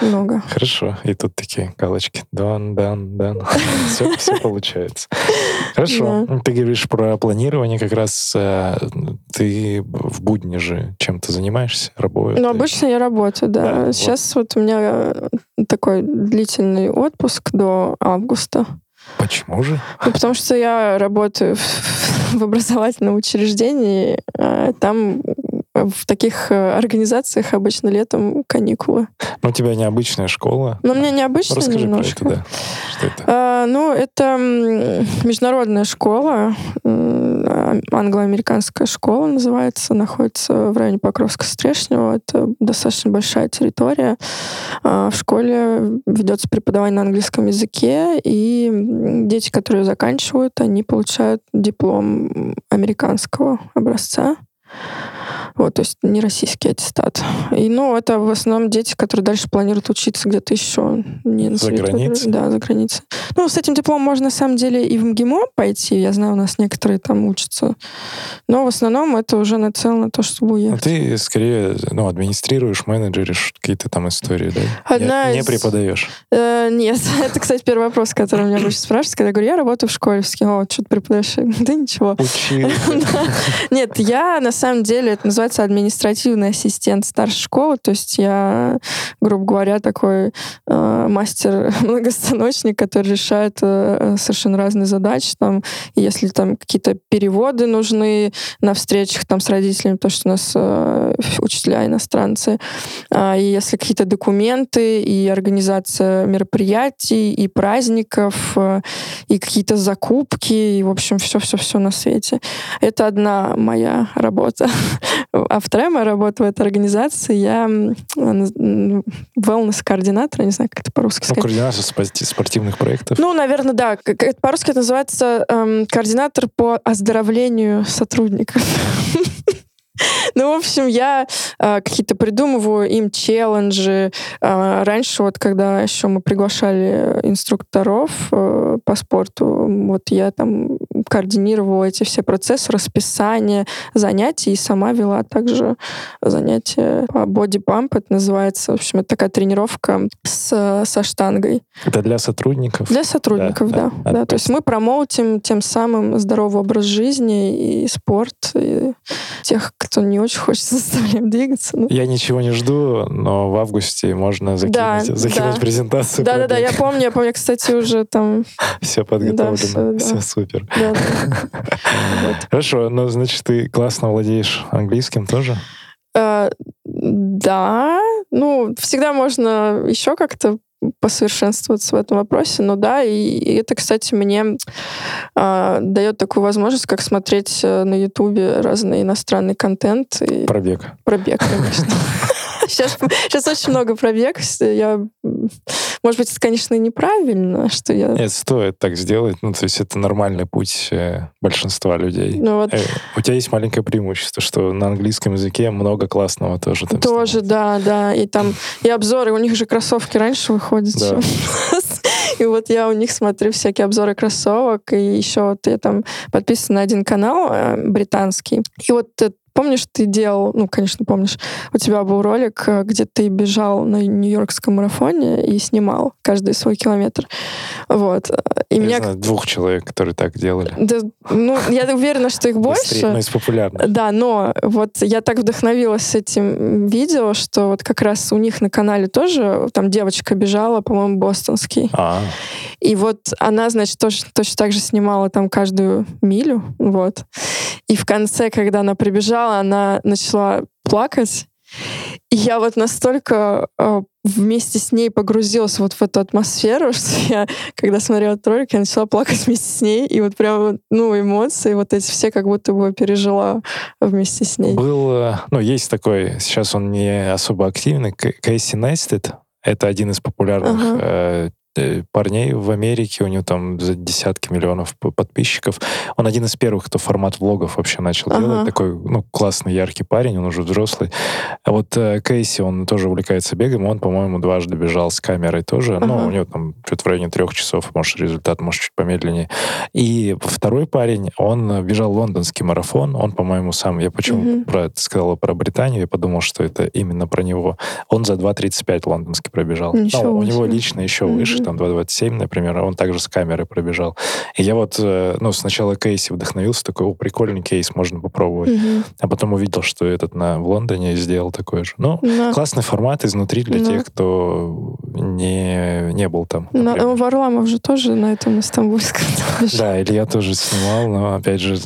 Много. Хорошо. И тут такие галочки. Дан, дан, дан. [laughs] Все, все получается. Хорошо. Ты говоришь про планирование. Как раз э, ты в будни же чем-то занимаешься? Работаешь? Ну, обычно я работаю, Да, да. вот. Сейчас вот у меня э, такой длительный отпуск до августа. Почему же? Ну, потому что я работаю в, [laughs] в образовательном учреждении. а Там в таких э, организациях обычно летом каникулы. Ну, у тебя необычная школа. Но мне необычно Расскажи немножко. про это, да. Что это? А, ну, это международная школа, а- англо-американская школа называется, находится в районе Покровска-Стрешнего. Это достаточно большая территория. А, В школе ведется преподавание на английском языке, и дети, которые заканчивают, они получают диплом американского образца. Вот, то есть не российский аттестат. И, ну, это в основном дети, которые дальше планируют учиться где-то еще. Не на За границей? Да, за границей. Ну, с этим дипломом можно, на самом деле, и в МГИМО пойти. Я знаю, у нас некоторые там учатся. Но в основном это уже нацелено на то, чтобы уехать. ты скорее ну, администрируешь, менеджеришь какие-то там истории, да? Одна не, не из- преподаешь. Э, нет, [laughs] это, кстати, первый вопрос, который меня обычно спрашивают, когда я говорю, я работаю в школе. Все о, что ты преподаешь? [laughs] Да ничего. Учил. [laughs] Нет, я на самом деле, это называется административный ассистент старшей школы. То есть я, грубо говоря, такой э, мастер-многостаночник, [laughs] который решает э, совершенно разные задачи. Там, если там какие-то переводы нужны на встречах там с родителями, потому что у нас э, учителя иностранцы, э, и если какие-то документы, и организация мероприятий, и праздников, э, и какие-то закупки, и, в общем, все-все-все на свете. Это одна моя работа. [laughs] А вторая моя работа в этой организации, я wellness-координатор, не знаю, как это по-русски Ну, сказать. координация спорти- спортивных проектов. Ну, наверное, да. По-русски это называется эм, координатор по оздоровлению сотрудников. [laughs] Ну, в общем, я э, какие-то придумываю им челленджи. Э, раньше, вот когда еще мы приглашали инструкторов э, по спорту, вот я там координировала эти все процессы, расписание занятий и сама вела также занятия по боди-памп, это называется. В общем, это такая тренировка с, со штангой. Это для сотрудников. Для сотрудников, Да, да. да. да, То есть мы промоутим тем самым здоровый образ жизни и спорт. И тех, кто не очень хочет, [laughs] заставляем двигаться. Ну, Я ничего не жду, но в августе можно закинуть, Да, закинуть да. презентацию. Да, да, да, я помню, я помню, кстати, уже там. [laughs] Все подготовлено. всё, да. Все супер. Да, да. [laughs] Хорошо, ну, значит, ты классно владеешь английским тоже? Э, Да, ну, всегда можно еще как-то посовершенствоваться в этом вопросе, но да, и, и это, кстати, мне а, дает такую возможность, как смотреть э, на Ютубе разный иностранный контент и Пробег. пробег, конечно. [laughs] [laughs] Сейчас, сейчас очень много пробег. Я, м, может быть, это, конечно, и неправильно, что я... Нет, стоит так сделать. Ну, то есть это нормальный путь э, большинства людей. Ну вот Э, У тебя есть маленькое преимущество, что на английском языке много классного тоже. там тоже, снимается. да, да. И там и обзоры, у них же кроссовки раньше выходят. Да. [laughs] И вот я у них смотрю всякие обзоры кроссовок, и еще вот я там подписана на один канал э, британский. И вот э, Помнишь, ты делал, ну, конечно, помнишь, у тебя был ролик, э, где ты бежал на Нью-Йоркском марафоне и снимал каждый свой километр. Вот. И Я меня... знаю двух человек, которые так делали. Да, ну, я уверена, что их больше. ну, из популярных. Да, но вот я так вдохновилась этим видео, что вот как раз у них на канале тоже там девочка бежала, по-моему, бостонский. А, И вот она, значит, тоже точно так же снимала там каждую милю, вот. И в конце, когда она прибежала, она начала плакать. И я вот настолько э, вместе с ней погрузилась вот в эту атмосферу, [laughs] что я, когда смотрела этот ролик, я начала плакать вместе с ней, и вот прям, ну, эмоции вот эти все как будто бы пережила вместе с ней. был, э, ну, есть такой, сейчас он не особо активный, Кейси Нейстед. Это один из популярных Ага. э, парней в Америке, у него там за десятки миллионов подписчиков. Он один из первых, кто формат влогов вообще начал Ага. делать. Такой, ну, классный, яркий парень, он уже взрослый. А вот э, Кейси, он тоже увлекается бегом, он, по-моему, дважды бежал с камерой тоже. Ну, Ага. у него там что-то в районе трех часов, может, результат, может, чуть помедленнее. И второй парень, он бежал лондонский марафон, он, по-моему, сам, я почему Мгм. про сказала про Британию, я подумал, что это именно про него. Он за 2.35 лондонский пробежал. Ничего Ну, у него лично еще Мгм. выше, там 2.27, например, а он также с камерой пробежал. И я вот, э, ну, сначала Кейси вдохновился, такой, о, прикольный кейс, можно попробовать. Мгм. А потом увидел, что этот на, в Лондоне сделал такой же. Ну, Да. классный формат изнутри для Да. тех, кто не, не был там. На- например. ну, Варламов же тоже на этом Истамбульском. тоже. Да, Илья тоже снимал, но опять же,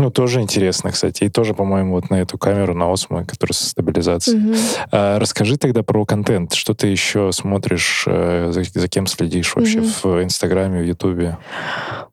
ну, тоже интересно, кстати. И тоже, по-моему, вот на эту камеру, на Осмо, которая со стабилизацией. Мгм. А, расскажи тогда про контент. Что ты еще смотришь, э, за, за кем следишь вообще Мгм. в Инстаграме, в Ютубе?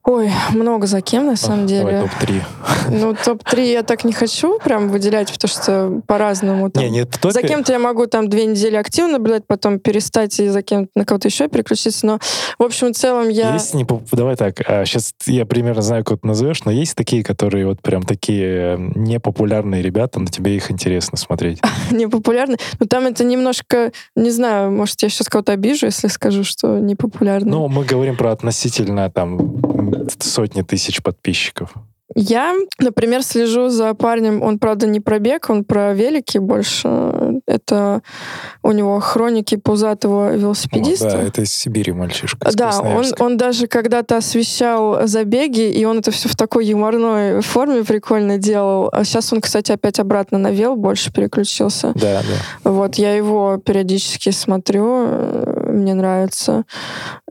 Ой, много за кем, на самом Давай деле. топ-3. Ну, топ-3 я так не хочу прям выделять, потому что по-разному. там. Не, не топе. За кем-то я могу там две недели активно наблюдать, потом перестать и за кем-то на кого-то еще переключиться. Но, в общем, в целом я... Есть не Давай так, сейчас я примерно знаю, как ты назовешь, но есть такие, которые вот прям такие непопулярные ребята, но тебе их интересно смотреть. [laughs] не популярны. Но там это немножко, не знаю, может, я сейчас кого-то обижу, если скажу, что не популярны. Ну, мы говорим про относительно там сотни тысяч подписчиков. Я, например, слежу за парнем, он, правда, не про бег, он про велики больше. Это у него хроники пузатого велосипедиста. О, да, это из Сибири мальчишка. Да, он, он даже когда-то освещал забеги, и он это все в такой юморной форме прикольно делал. А сейчас он, кстати, опять обратно на вел больше переключился. Да, да. Вот, я его периодически смотрю, мне нравится.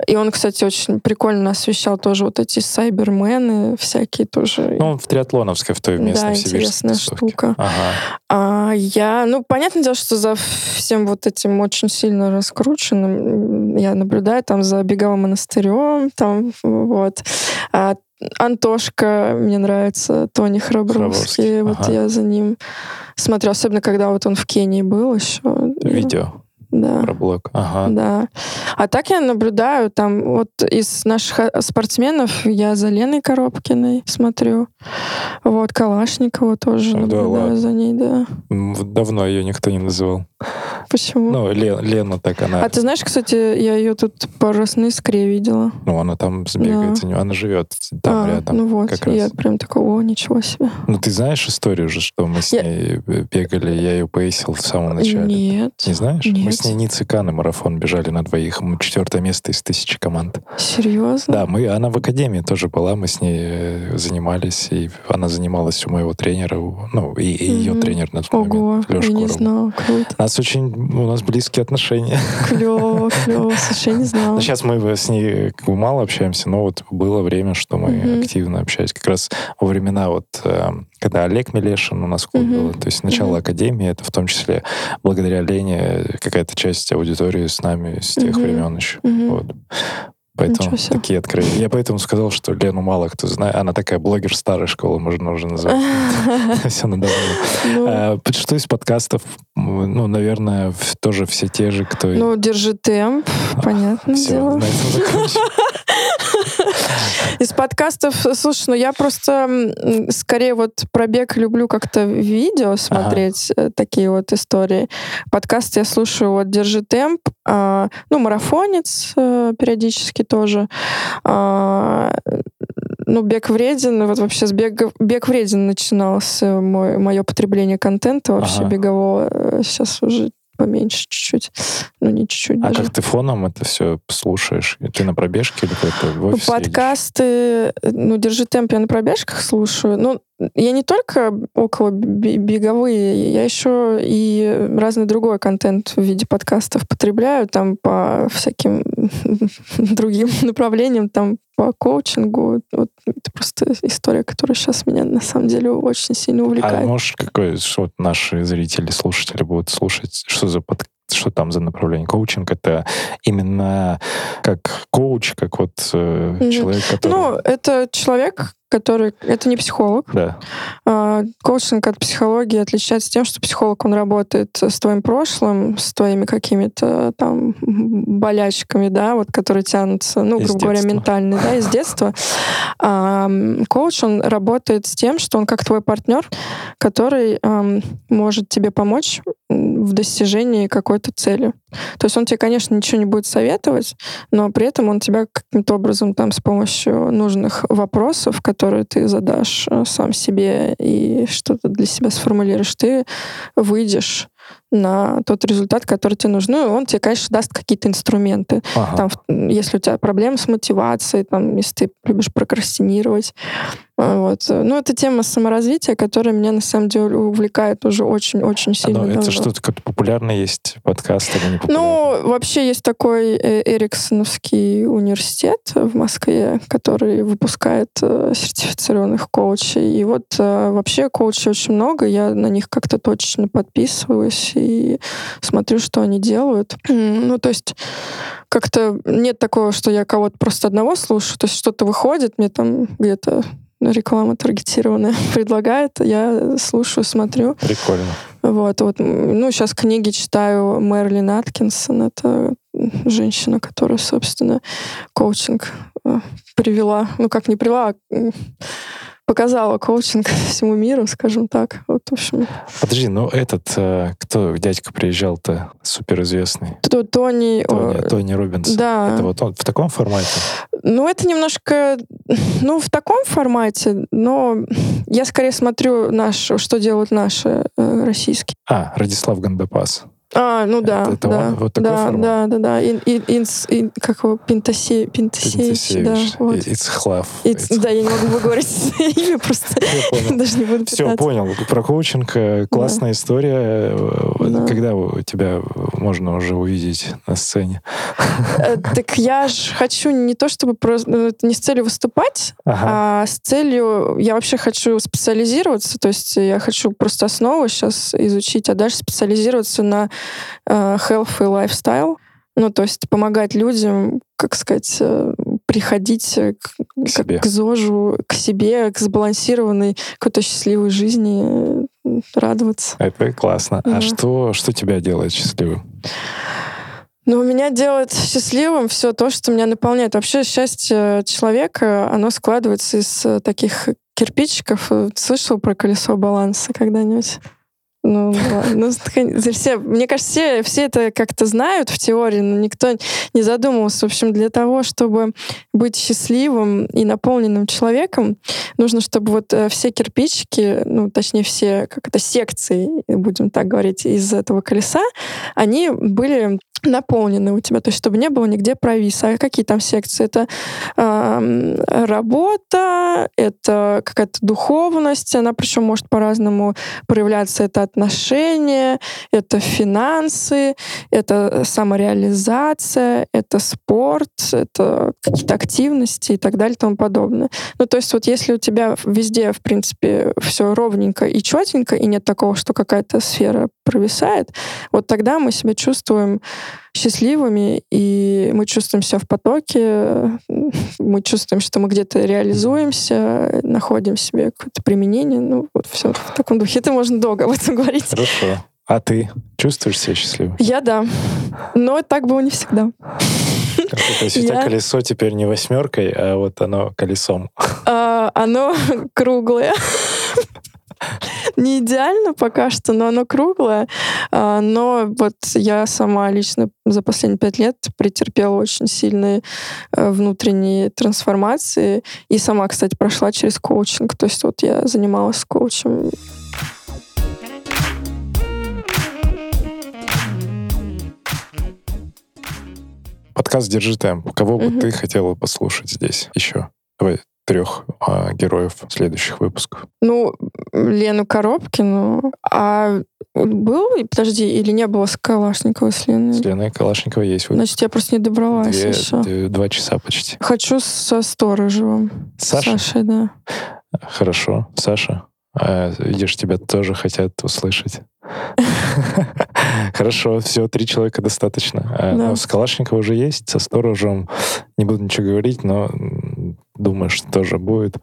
И он, кстати, очень прикольно освещал тоже вот эти сайбермены всякие тоже. Ну, он в триатлоновской, в той местной Да, интересная тусовке. штука. Ага. А я, ну, понятное дело, что за всем вот этим очень сильно раскрученным я наблюдаю там за беговым монастырем, там вот. А Антошка, мне нравится, Тони Храбровский, Храбровский, вот ага. я за ним смотрю, особенно когда вот он в Кении был еще. Видео Да. про блог. Ага. Да. А так я наблюдаю, там вот из наших э, спортсменов я за Леной Коробкиной смотрю. Вот, Калашникова тоже Да наблюдаю ладно. за ней, да. Давно ее никто не называл. Почему? Ну, Ле- Лена так она. а ты знаешь, кстати, я ее тут пару раз на искре видела. Ну, она там сбегает Да. Она живет там а, рядом. ну вот, как я раз. прям такого, о, ничего себе. Ну, ты знаешь историю же, что мы с Я- ней э, бегали, я ее поясил в самом начале. Нет. Не знаешь? Мы Нет. С ней Нициканы марафон бежали на двоих. Мы четвертое место из тысячи команд. Серьезно? Да, мы, она в академии тоже была, мы с ней э, занимались, и она занималась у моего тренера, у- ну, и, и ее Мгм. тренер на тот Ого, момент, я Лёша не знала. Круто. У нас очень, у нас близкие отношения. Клево, [laughs] клево. Слушай, я не знала. Ну, сейчас мы с ней как бы мало общаемся, но вот было время, что мы Мгм. активно общались. Как раз во времена вот, э, когда Олег Милешин у нас в клубе Мгм. был, то есть начало Мгм. академии, это в том числе благодаря Лене какая-то часть аудитории с нами с тех Мгм. времен еще. Мгм. Вот. Поэтому такие откровения. Я поэтому сказал, что Лену мало кто знает. Она такая блогер старой школы, можно уже назвать. [laughs] Все надо мной. Ну, А, Что из подкастов? Ну, наверное, тоже все те же, кто... Ну, держи темп, понятное Всё, дело. на этом. [laughs] [laughs] Из подкастов, слушай, ну я просто скорее вот про бег люблю как-то видео смотреть, э, такие вот истории. Подкасты я слушаю вот «Держи темп», а, ну, «Марафонец» э, периодически тоже. А, ну, «Бег вреден», вот вообще с бега, «Бег вреден» начиналось мой, мое потребление контента вообще Ага. бегового. Сейчас уже поменьше чуть-чуть. Ну, не чуть-чуть А даже. как ты фоном это все слушаешь? Ты на пробежке или какой-то в Ну, офисе едешь? Подкасты, э, ну, «Держи темп» я на пробежках слушаю. Ну, я не только около бе- беговые, я еще и разный другой контент в виде подкастов потребляю, там по всяким [laughs] другим [laughs] направлениям, там по коучингу. Вот это просто история, которая сейчас меня на самом деле очень сильно А увлекает. можешь какой, что наши зрители, слушатели будут слушать, что за под что там за направление? Коучинг это именно как коуч, как вот э, человек, который... Ну, это человек, который... Это не психолог. да. А, Коучинг от психологии отличается тем, что психолог, он работает с твоим прошлым, с твоими какими-то там болячками, да, вот, которые тянутся, ну, Из грубо говоря, детства. ментальные, да, из детства. [laughs] А коуч, он работает с тем, что он как твой партнер, который ам, может тебе помочь в достижении какой-то цели. То есть он тебе, конечно, ничего не будет советовать, но при этом он тебя каким-то образом там с помощью нужных вопросов, которые ты задашь э, сам себе и что-то для себя сформулируешь, ты выйдешь на тот результат, который тебе нужен. Ну, и он тебе, конечно, даст какие-то инструменты. Ага. Там, если у тебя проблемы с мотивацией, там, если ты любишь прокрастинировать. А, Вот. Ну, это тема саморазвития, которая меня, на самом деле, увлекает уже очень-очень А, сильно ну, это что-то как популярный есть подкаст или не популярный? Ну, вообще есть такой э, Эриксоновский университет в Москве, который выпускает э, сертифицированных коучей. И вот э, вообще коучей очень много. Я на них как-то точечно подписываюсь и смотрю, что они делают. Ну, то есть как-то нет такого, что я кого-то просто одного слушаю. То есть что-то выходит, мне там где-то реклама таргетированная [laughs] предлагает, я слушаю, смотрю. Прикольно. Вот, вот. Ну, сейчас книги читаю Мэрилин Аткинсон. Это женщина, которая, собственно, коучинг э, привела. Ну, как не привела, а показала коучинг [laughs] всему миру, скажем так. Вот, в общем. Подожди, ну этот, э, кто дядька приезжал-то, суперизвестный? То- Тони... Тони, э, Тони Робинсон. Да. Это вот он в таком формате? Ну, это немножко, ну, в таком формате, но я скорее смотрю наш, что делают наши э, российские. А, Радислав Гандапас. А, ну да, Это- это да, он? Вот такой да, формат? да, да, да. Ин- ин- инс- ин- как его, Пинтасе, Пинтасевич, да, вот. Ицхлав. Its- Да, я не могу выговорить [laughs] имя просто. [laughs] Даже не буду Все, понял. Про коучинг э, классная история. Э, Да. Когда тебя можно уже увидеть на сцене? Э, Так я же хочу не то, чтобы просто не с целью выступать, а с целью я вообще хочу специализироваться, то есть я хочу просто основы сейчас изучить, а дальше специализироваться на э, health и lifestyle. Ну, то есть помогать людям, как сказать, э, приходить э, к, как себе. к ЗОЖу, к себе, к сбалансированной, какой-то счастливой жизни, радоваться. Это классно. Да. А что, что тебя делает счастливым? Но у меня делает счастливым все то, что меня наполняет. Вообще счастье человека, оно складывается из таких кирпичиков. Слышал про колесо баланса когда-нибудь? Ну. Ну, все, мне кажется, все, все это как-то знают в теории, но никто не задумывался. В общем, для того, чтобы быть счастливым и наполненным человеком, нужно, чтобы вот э, все кирпичики, ну, точнее, все, как это, секции, будем так говорить, из этого колеса, они были наполнены у тебя, то есть чтобы не было нигде провиса. А какие там секции? Это эм, работа, это какая-то духовность, она причем может по-разному проявляться. Это отношения, это финансы, это самореализация, это спорт, это какие-то активности и так далее и тому подобное. Ну, то есть вот если у тебя везде, в принципе, все ровненько и четенько, и нет такого, что какая-то сфера провисает, вот тогда мы себя чувствуем счастливыми, и мы чувствуем себя в потоке, [laughs] мы чувствуем, что мы где-то реализуемся, находим себе какое-то применение. Ну, вот все в таком духе. Это можно долго об этом говорить. Хорошо. А ты чувствуешь себя счастливым? Я да. Но так было не всегда. То есть у тебя колесо теперь не восьмеркой, а вот оно колесом. А, оно круглое. Не идеально пока что, но оно круглое. А, Но вот я сама лично за последние пять лет претерпела очень сильные э, внутренние трансформации. И сама, кстати, прошла через коучинг. То есть вот я занималась коучем. Подкаст «Держи темп». Кого бы ты хотела послушать здесь еще? Давай трех а, героев следующих выпусков. Ну, Лену Коробкину. А был, подожди, или не было с Калашниковой с Леной? С Леной Калашниковой есть выпуск. Значит, я просто не добралась Две- еще. две- два часа почти. Хочу со Сторожевым. Саша? Сашей, да. Хорошо. Саша, а, видишь, тебя тоже хотят услышать. [laughs] Хорошо, все, три человека достаточно. Да. ну, с Калашникова уже есть, со сторожем не буду ничего говорить, но думаю, что тоже будет,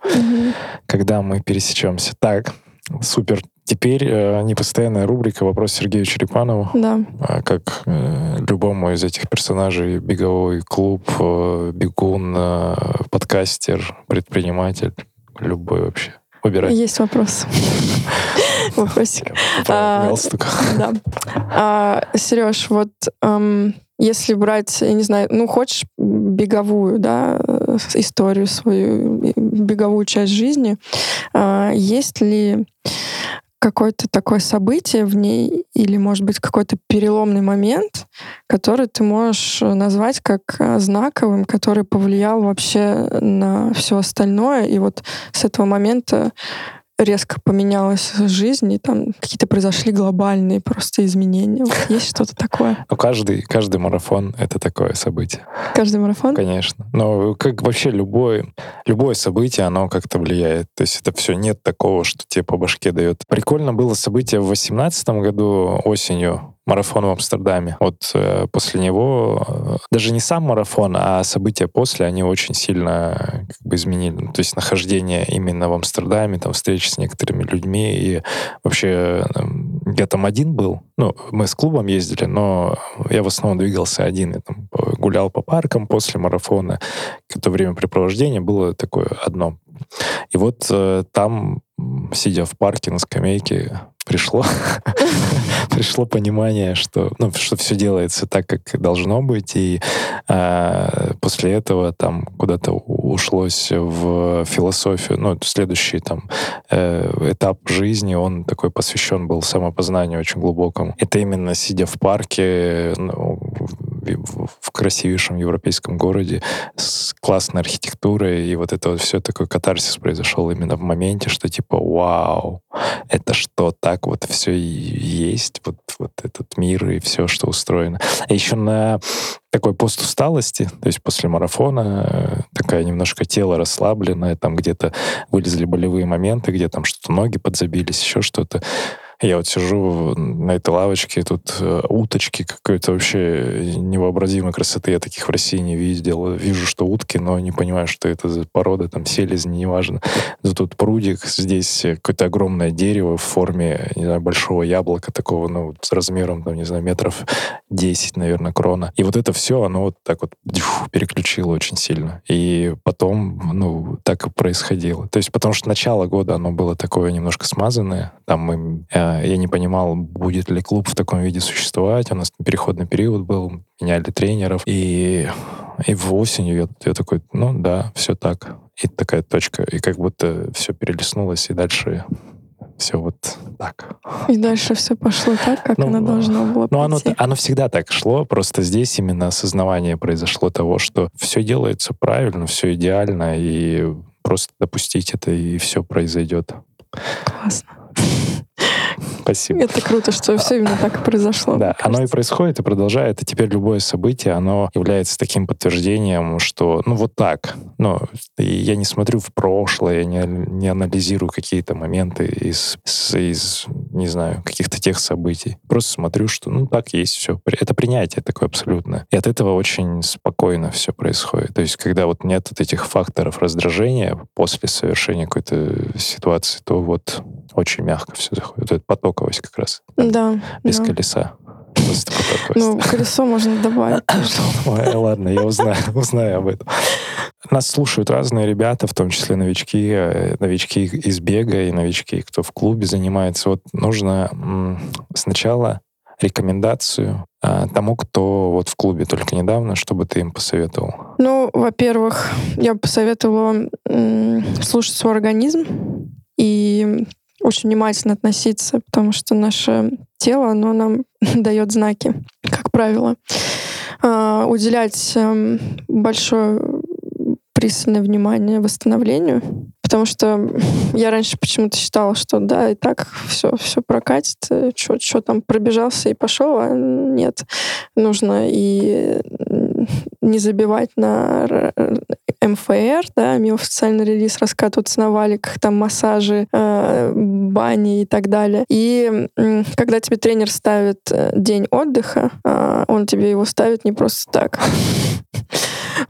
когда мы пересечемся. Так, супер. Теперь э, непостоянная рубрика «Вопрос Сергею Черепанову». Да. А, Как э, любому из этих персонажей, беговой клуб, э, бегун, э, подкастер, предприниматель, любой вообще. Выбирай. Есть вопрос. [laughs] Вопросик. А, галстук. [laughs] Да. А, Сереж, вот эм, если брать, я не знаю, ну, хочешь беговую, да, э, историю свою, беговую часть жизни, а, есть ли какое-то такое событие в ней или, может быть, какой-то переломный момент, который ты можешь э, назвать как э, знаковым, который повлиял вообще на все остальное, и вот с этого момента резко поменялась жизнь, и там какие-то произошли глобальные просто изменения. Вот есть что-то такое? [laughs] Ну, каждый, каждый марафон — это такое событие, Каждый марафон? конечно. Но как вообще любое, любое событие, оно как-то влияет. То есть это все нет такого, что тебе по башке дает. Прикольно было событие в 2018 году осенью, марафон в Амстердаме. Вот э, после него э, даже не сам марафон, а события после, они очень сильно э, как бы изменили. Ну, То есть нахождение именно в Амстердаме, там встречи с некоторыми людьми и вообще э, я там один был. Ну, мы с клубом ездили, но я в основном двигался один. Я там гулял по паркам после марафона. Это времяпрепровождение было такое одно. И вот э, там, сидя в парке на скамейке, пришло, [laughs] пришло понимание, что, ну, что все делается так, как должно быть, и э, после этого там куда-то ушлось в философию. Ну, следующий там э, этап жизни, он такой посвящен был самопознанию очень глубокому. Это именно сидя в парке, ну, в красивейшем европейском городе с классной архитектурой, и вот это вот все такой катарсис произошел именно в моменте, что типа, вау, это что, так вот все и есть, вот, вот этот мир и все, что устроено. А еще на такой пост усталости, то есть после марафона э, такая немножко тело расслабленное, там где-то вылезли болевые моменты, где там что-то ноги подзабились, еще что-то. Я вот сижу на этой лавочке, тут э, уточки какой-то вообще невообразимой красоты. Я таких в России не видел. Вижу, что утки, но не понимаю, что это за порода, там селезни, неважно. Тут прудик, здесь какое-то огромное дерево в форме, не знаю, большого яблока такого, ну, с размером, там, не знаю, метров 10, наверное, крона. И вот это все, оно вот так вот дюх, переключило очень сильно. И потом, ну, так и происходило. То есть потому что начало года оно было такое немножко смазанное. Там мы э, я не понимал, будет ли клуб в таком виде существовать. У нас переходный период был, меняли тренеров. И, и в осенью я, я такой, ну да, все так. И такая точка. И как будто все перелеснулось, и дальше все вот так. И дальше все пошло так, как ну, оно должно было Ну, оно, оно всегда так шло, просто здесь именно осознавание произошло того, что все делается правильно, все идеально, и просто допустить это, и все произойдет. Классно. Спасибо. Это круто, что все именно так и произошло. Да, оно и происходит, и продолжает. И теперь любое событие, оно является таким подтверждением, что, ну, вот так. Ну, я не смотрю в прошлое, я не, не анализирую какие-то моменты из, из, не знаю, каких-то тех событий. Просто смотрю, что, ну, так есть все. Это принятие такое абсолютно. И от этого очень спокойно все происходит. То есть, когда вот нет вот этих факторов раздражения после совершения какой-то ситуации, то вот очень мягко все заходит. Это потоковость как раз. Да. Без да. колеса. Ну, колесо можно добавить. [coughs] Ладно, я узнаю, [laughs] узнаю об этом. Нас слушают разные ребята, в том числе новички, э, новички из бега и новички, кто в клубе занимается. Вот нужно сначала рекомендацию а, тому, кто вот в клубе только недавно, чтобы ты им посоветовал? Ну, во-первых, я бы посоветовала слушать свой организм и очень внимательно относиться, потому что наше тело, оно нам [laughs] дает знаки, как правило. А, уделять эм, большое пристальное внимание восстановлению, потому что [laughs] я раньше почему-то считала, что да, и так все, все прокатит, что там пробежался и пошел, а нет, нужно и не забивать на МФР, да, миофициальный релиз, раскатываться на валиках, там массажи, э, бани и так далее. И э, когда тебе тренер ставит э, день отдыха, э, он тебе его ставит не просто так. [laughs]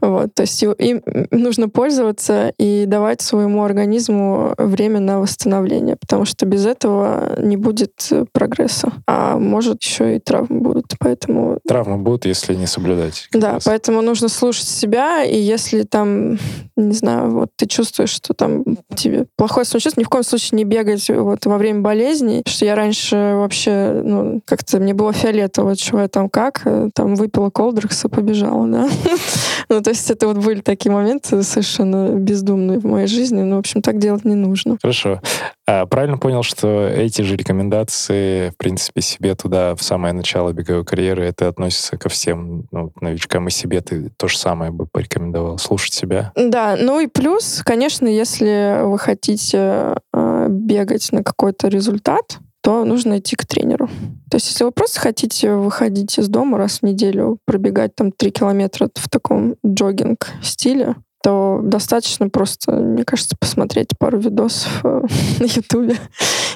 Вот, то есть им нужно пользоваться и давать своему организму время на восстановление, потому что без этого не будет прогресса. А может еще и травмы будут, поэтому... Травмы будут, если не соблюдать. Да. Поэтому нужно слушать себя, и если там, не знаю, вот ты чувствуешь, что там тебе плохое самочувствие, ни в коем случае не бегать вот во время болезни, что я раньше вообще, ну, как-то мне было фиолетово, чего я там как, э, там выпила колдрекса, побежала, да. [laughs] Ну, то есть это вот были такие моменты совершенно бездумные в моей жизни. Но, в общем, так делать не нужно. Хорошо. А, правильно понял, что эти же рекомендации, в принципе, себе туда в самое начало беговой карьеры, это относится ко всем ну, новичкам и себе ты то же самое бы порекомендовал, слушать себя? Да, ну и плюс, конечно, если вы хотите э, бегать на какой-то результат, то нужно идти к тренеру. То есть, если вы просто хотите выходить из дома раз в неделю, пробегать там 3 километра в таком джогинг-стиле, то достаточно просто, мне кажется, посмотреть пару видосов э, [laughs] на Ютубе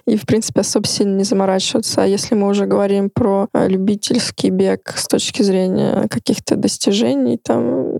и, в принципе, особо сильно не заморачиваться. А если мы уже говорим про э, любительский бег с точки зрения каких-то достижений там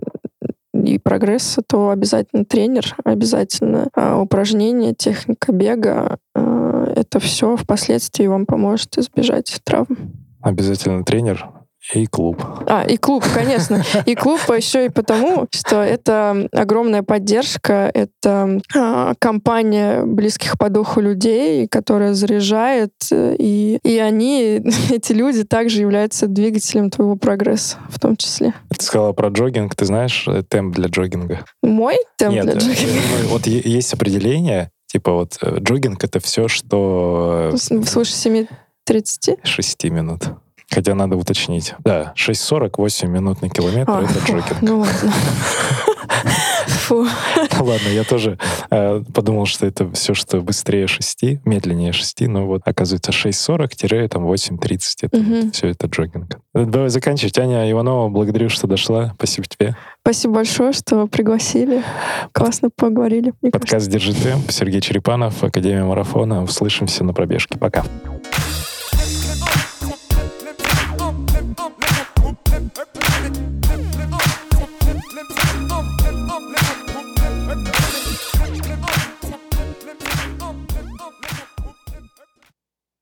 и прогресса, то обязательно тренер, обязательно а, упражнения, техника бега, это все впоследствии вам поможет избежать травм. Обязательно тренер. И клуб. А, и клуб, конечно. И клуб еще и потому, что это огромная поддержка, это а, компания близких по духу людей, которая заряжает, и, и они, [laughs] эти люди, также являются двигателем твоего прогресса в том числе. Ты сказала про джогинг. Ты знаешь э, темп для джогинга? Мой темп Нет, для э, джогинга? ну, вот есть определение, типа вот э, джогинг — это все, что Слушай, 7.30? 6 минут. Хотя надо уточнить. Да, 6.48 минут на километр А, это фу, джогинг. Ну ладно. [laughs] Фу. Ладно, я тоже э, подумал, что это все, что быстрее 6, медленнее 6, но вот оказывается 6.40-8.30 это Мгм. все это джогинг. Давай заканчивать. Аня Иванова, благодарю, что дошла. Спасибо тебе. Спасибо большое, что пригласили. Классно поговорили. мне кажется. Подкаст «Держи темп». Сергей Черепанов, Академия марафона. Услышимся на пробежке. Пока.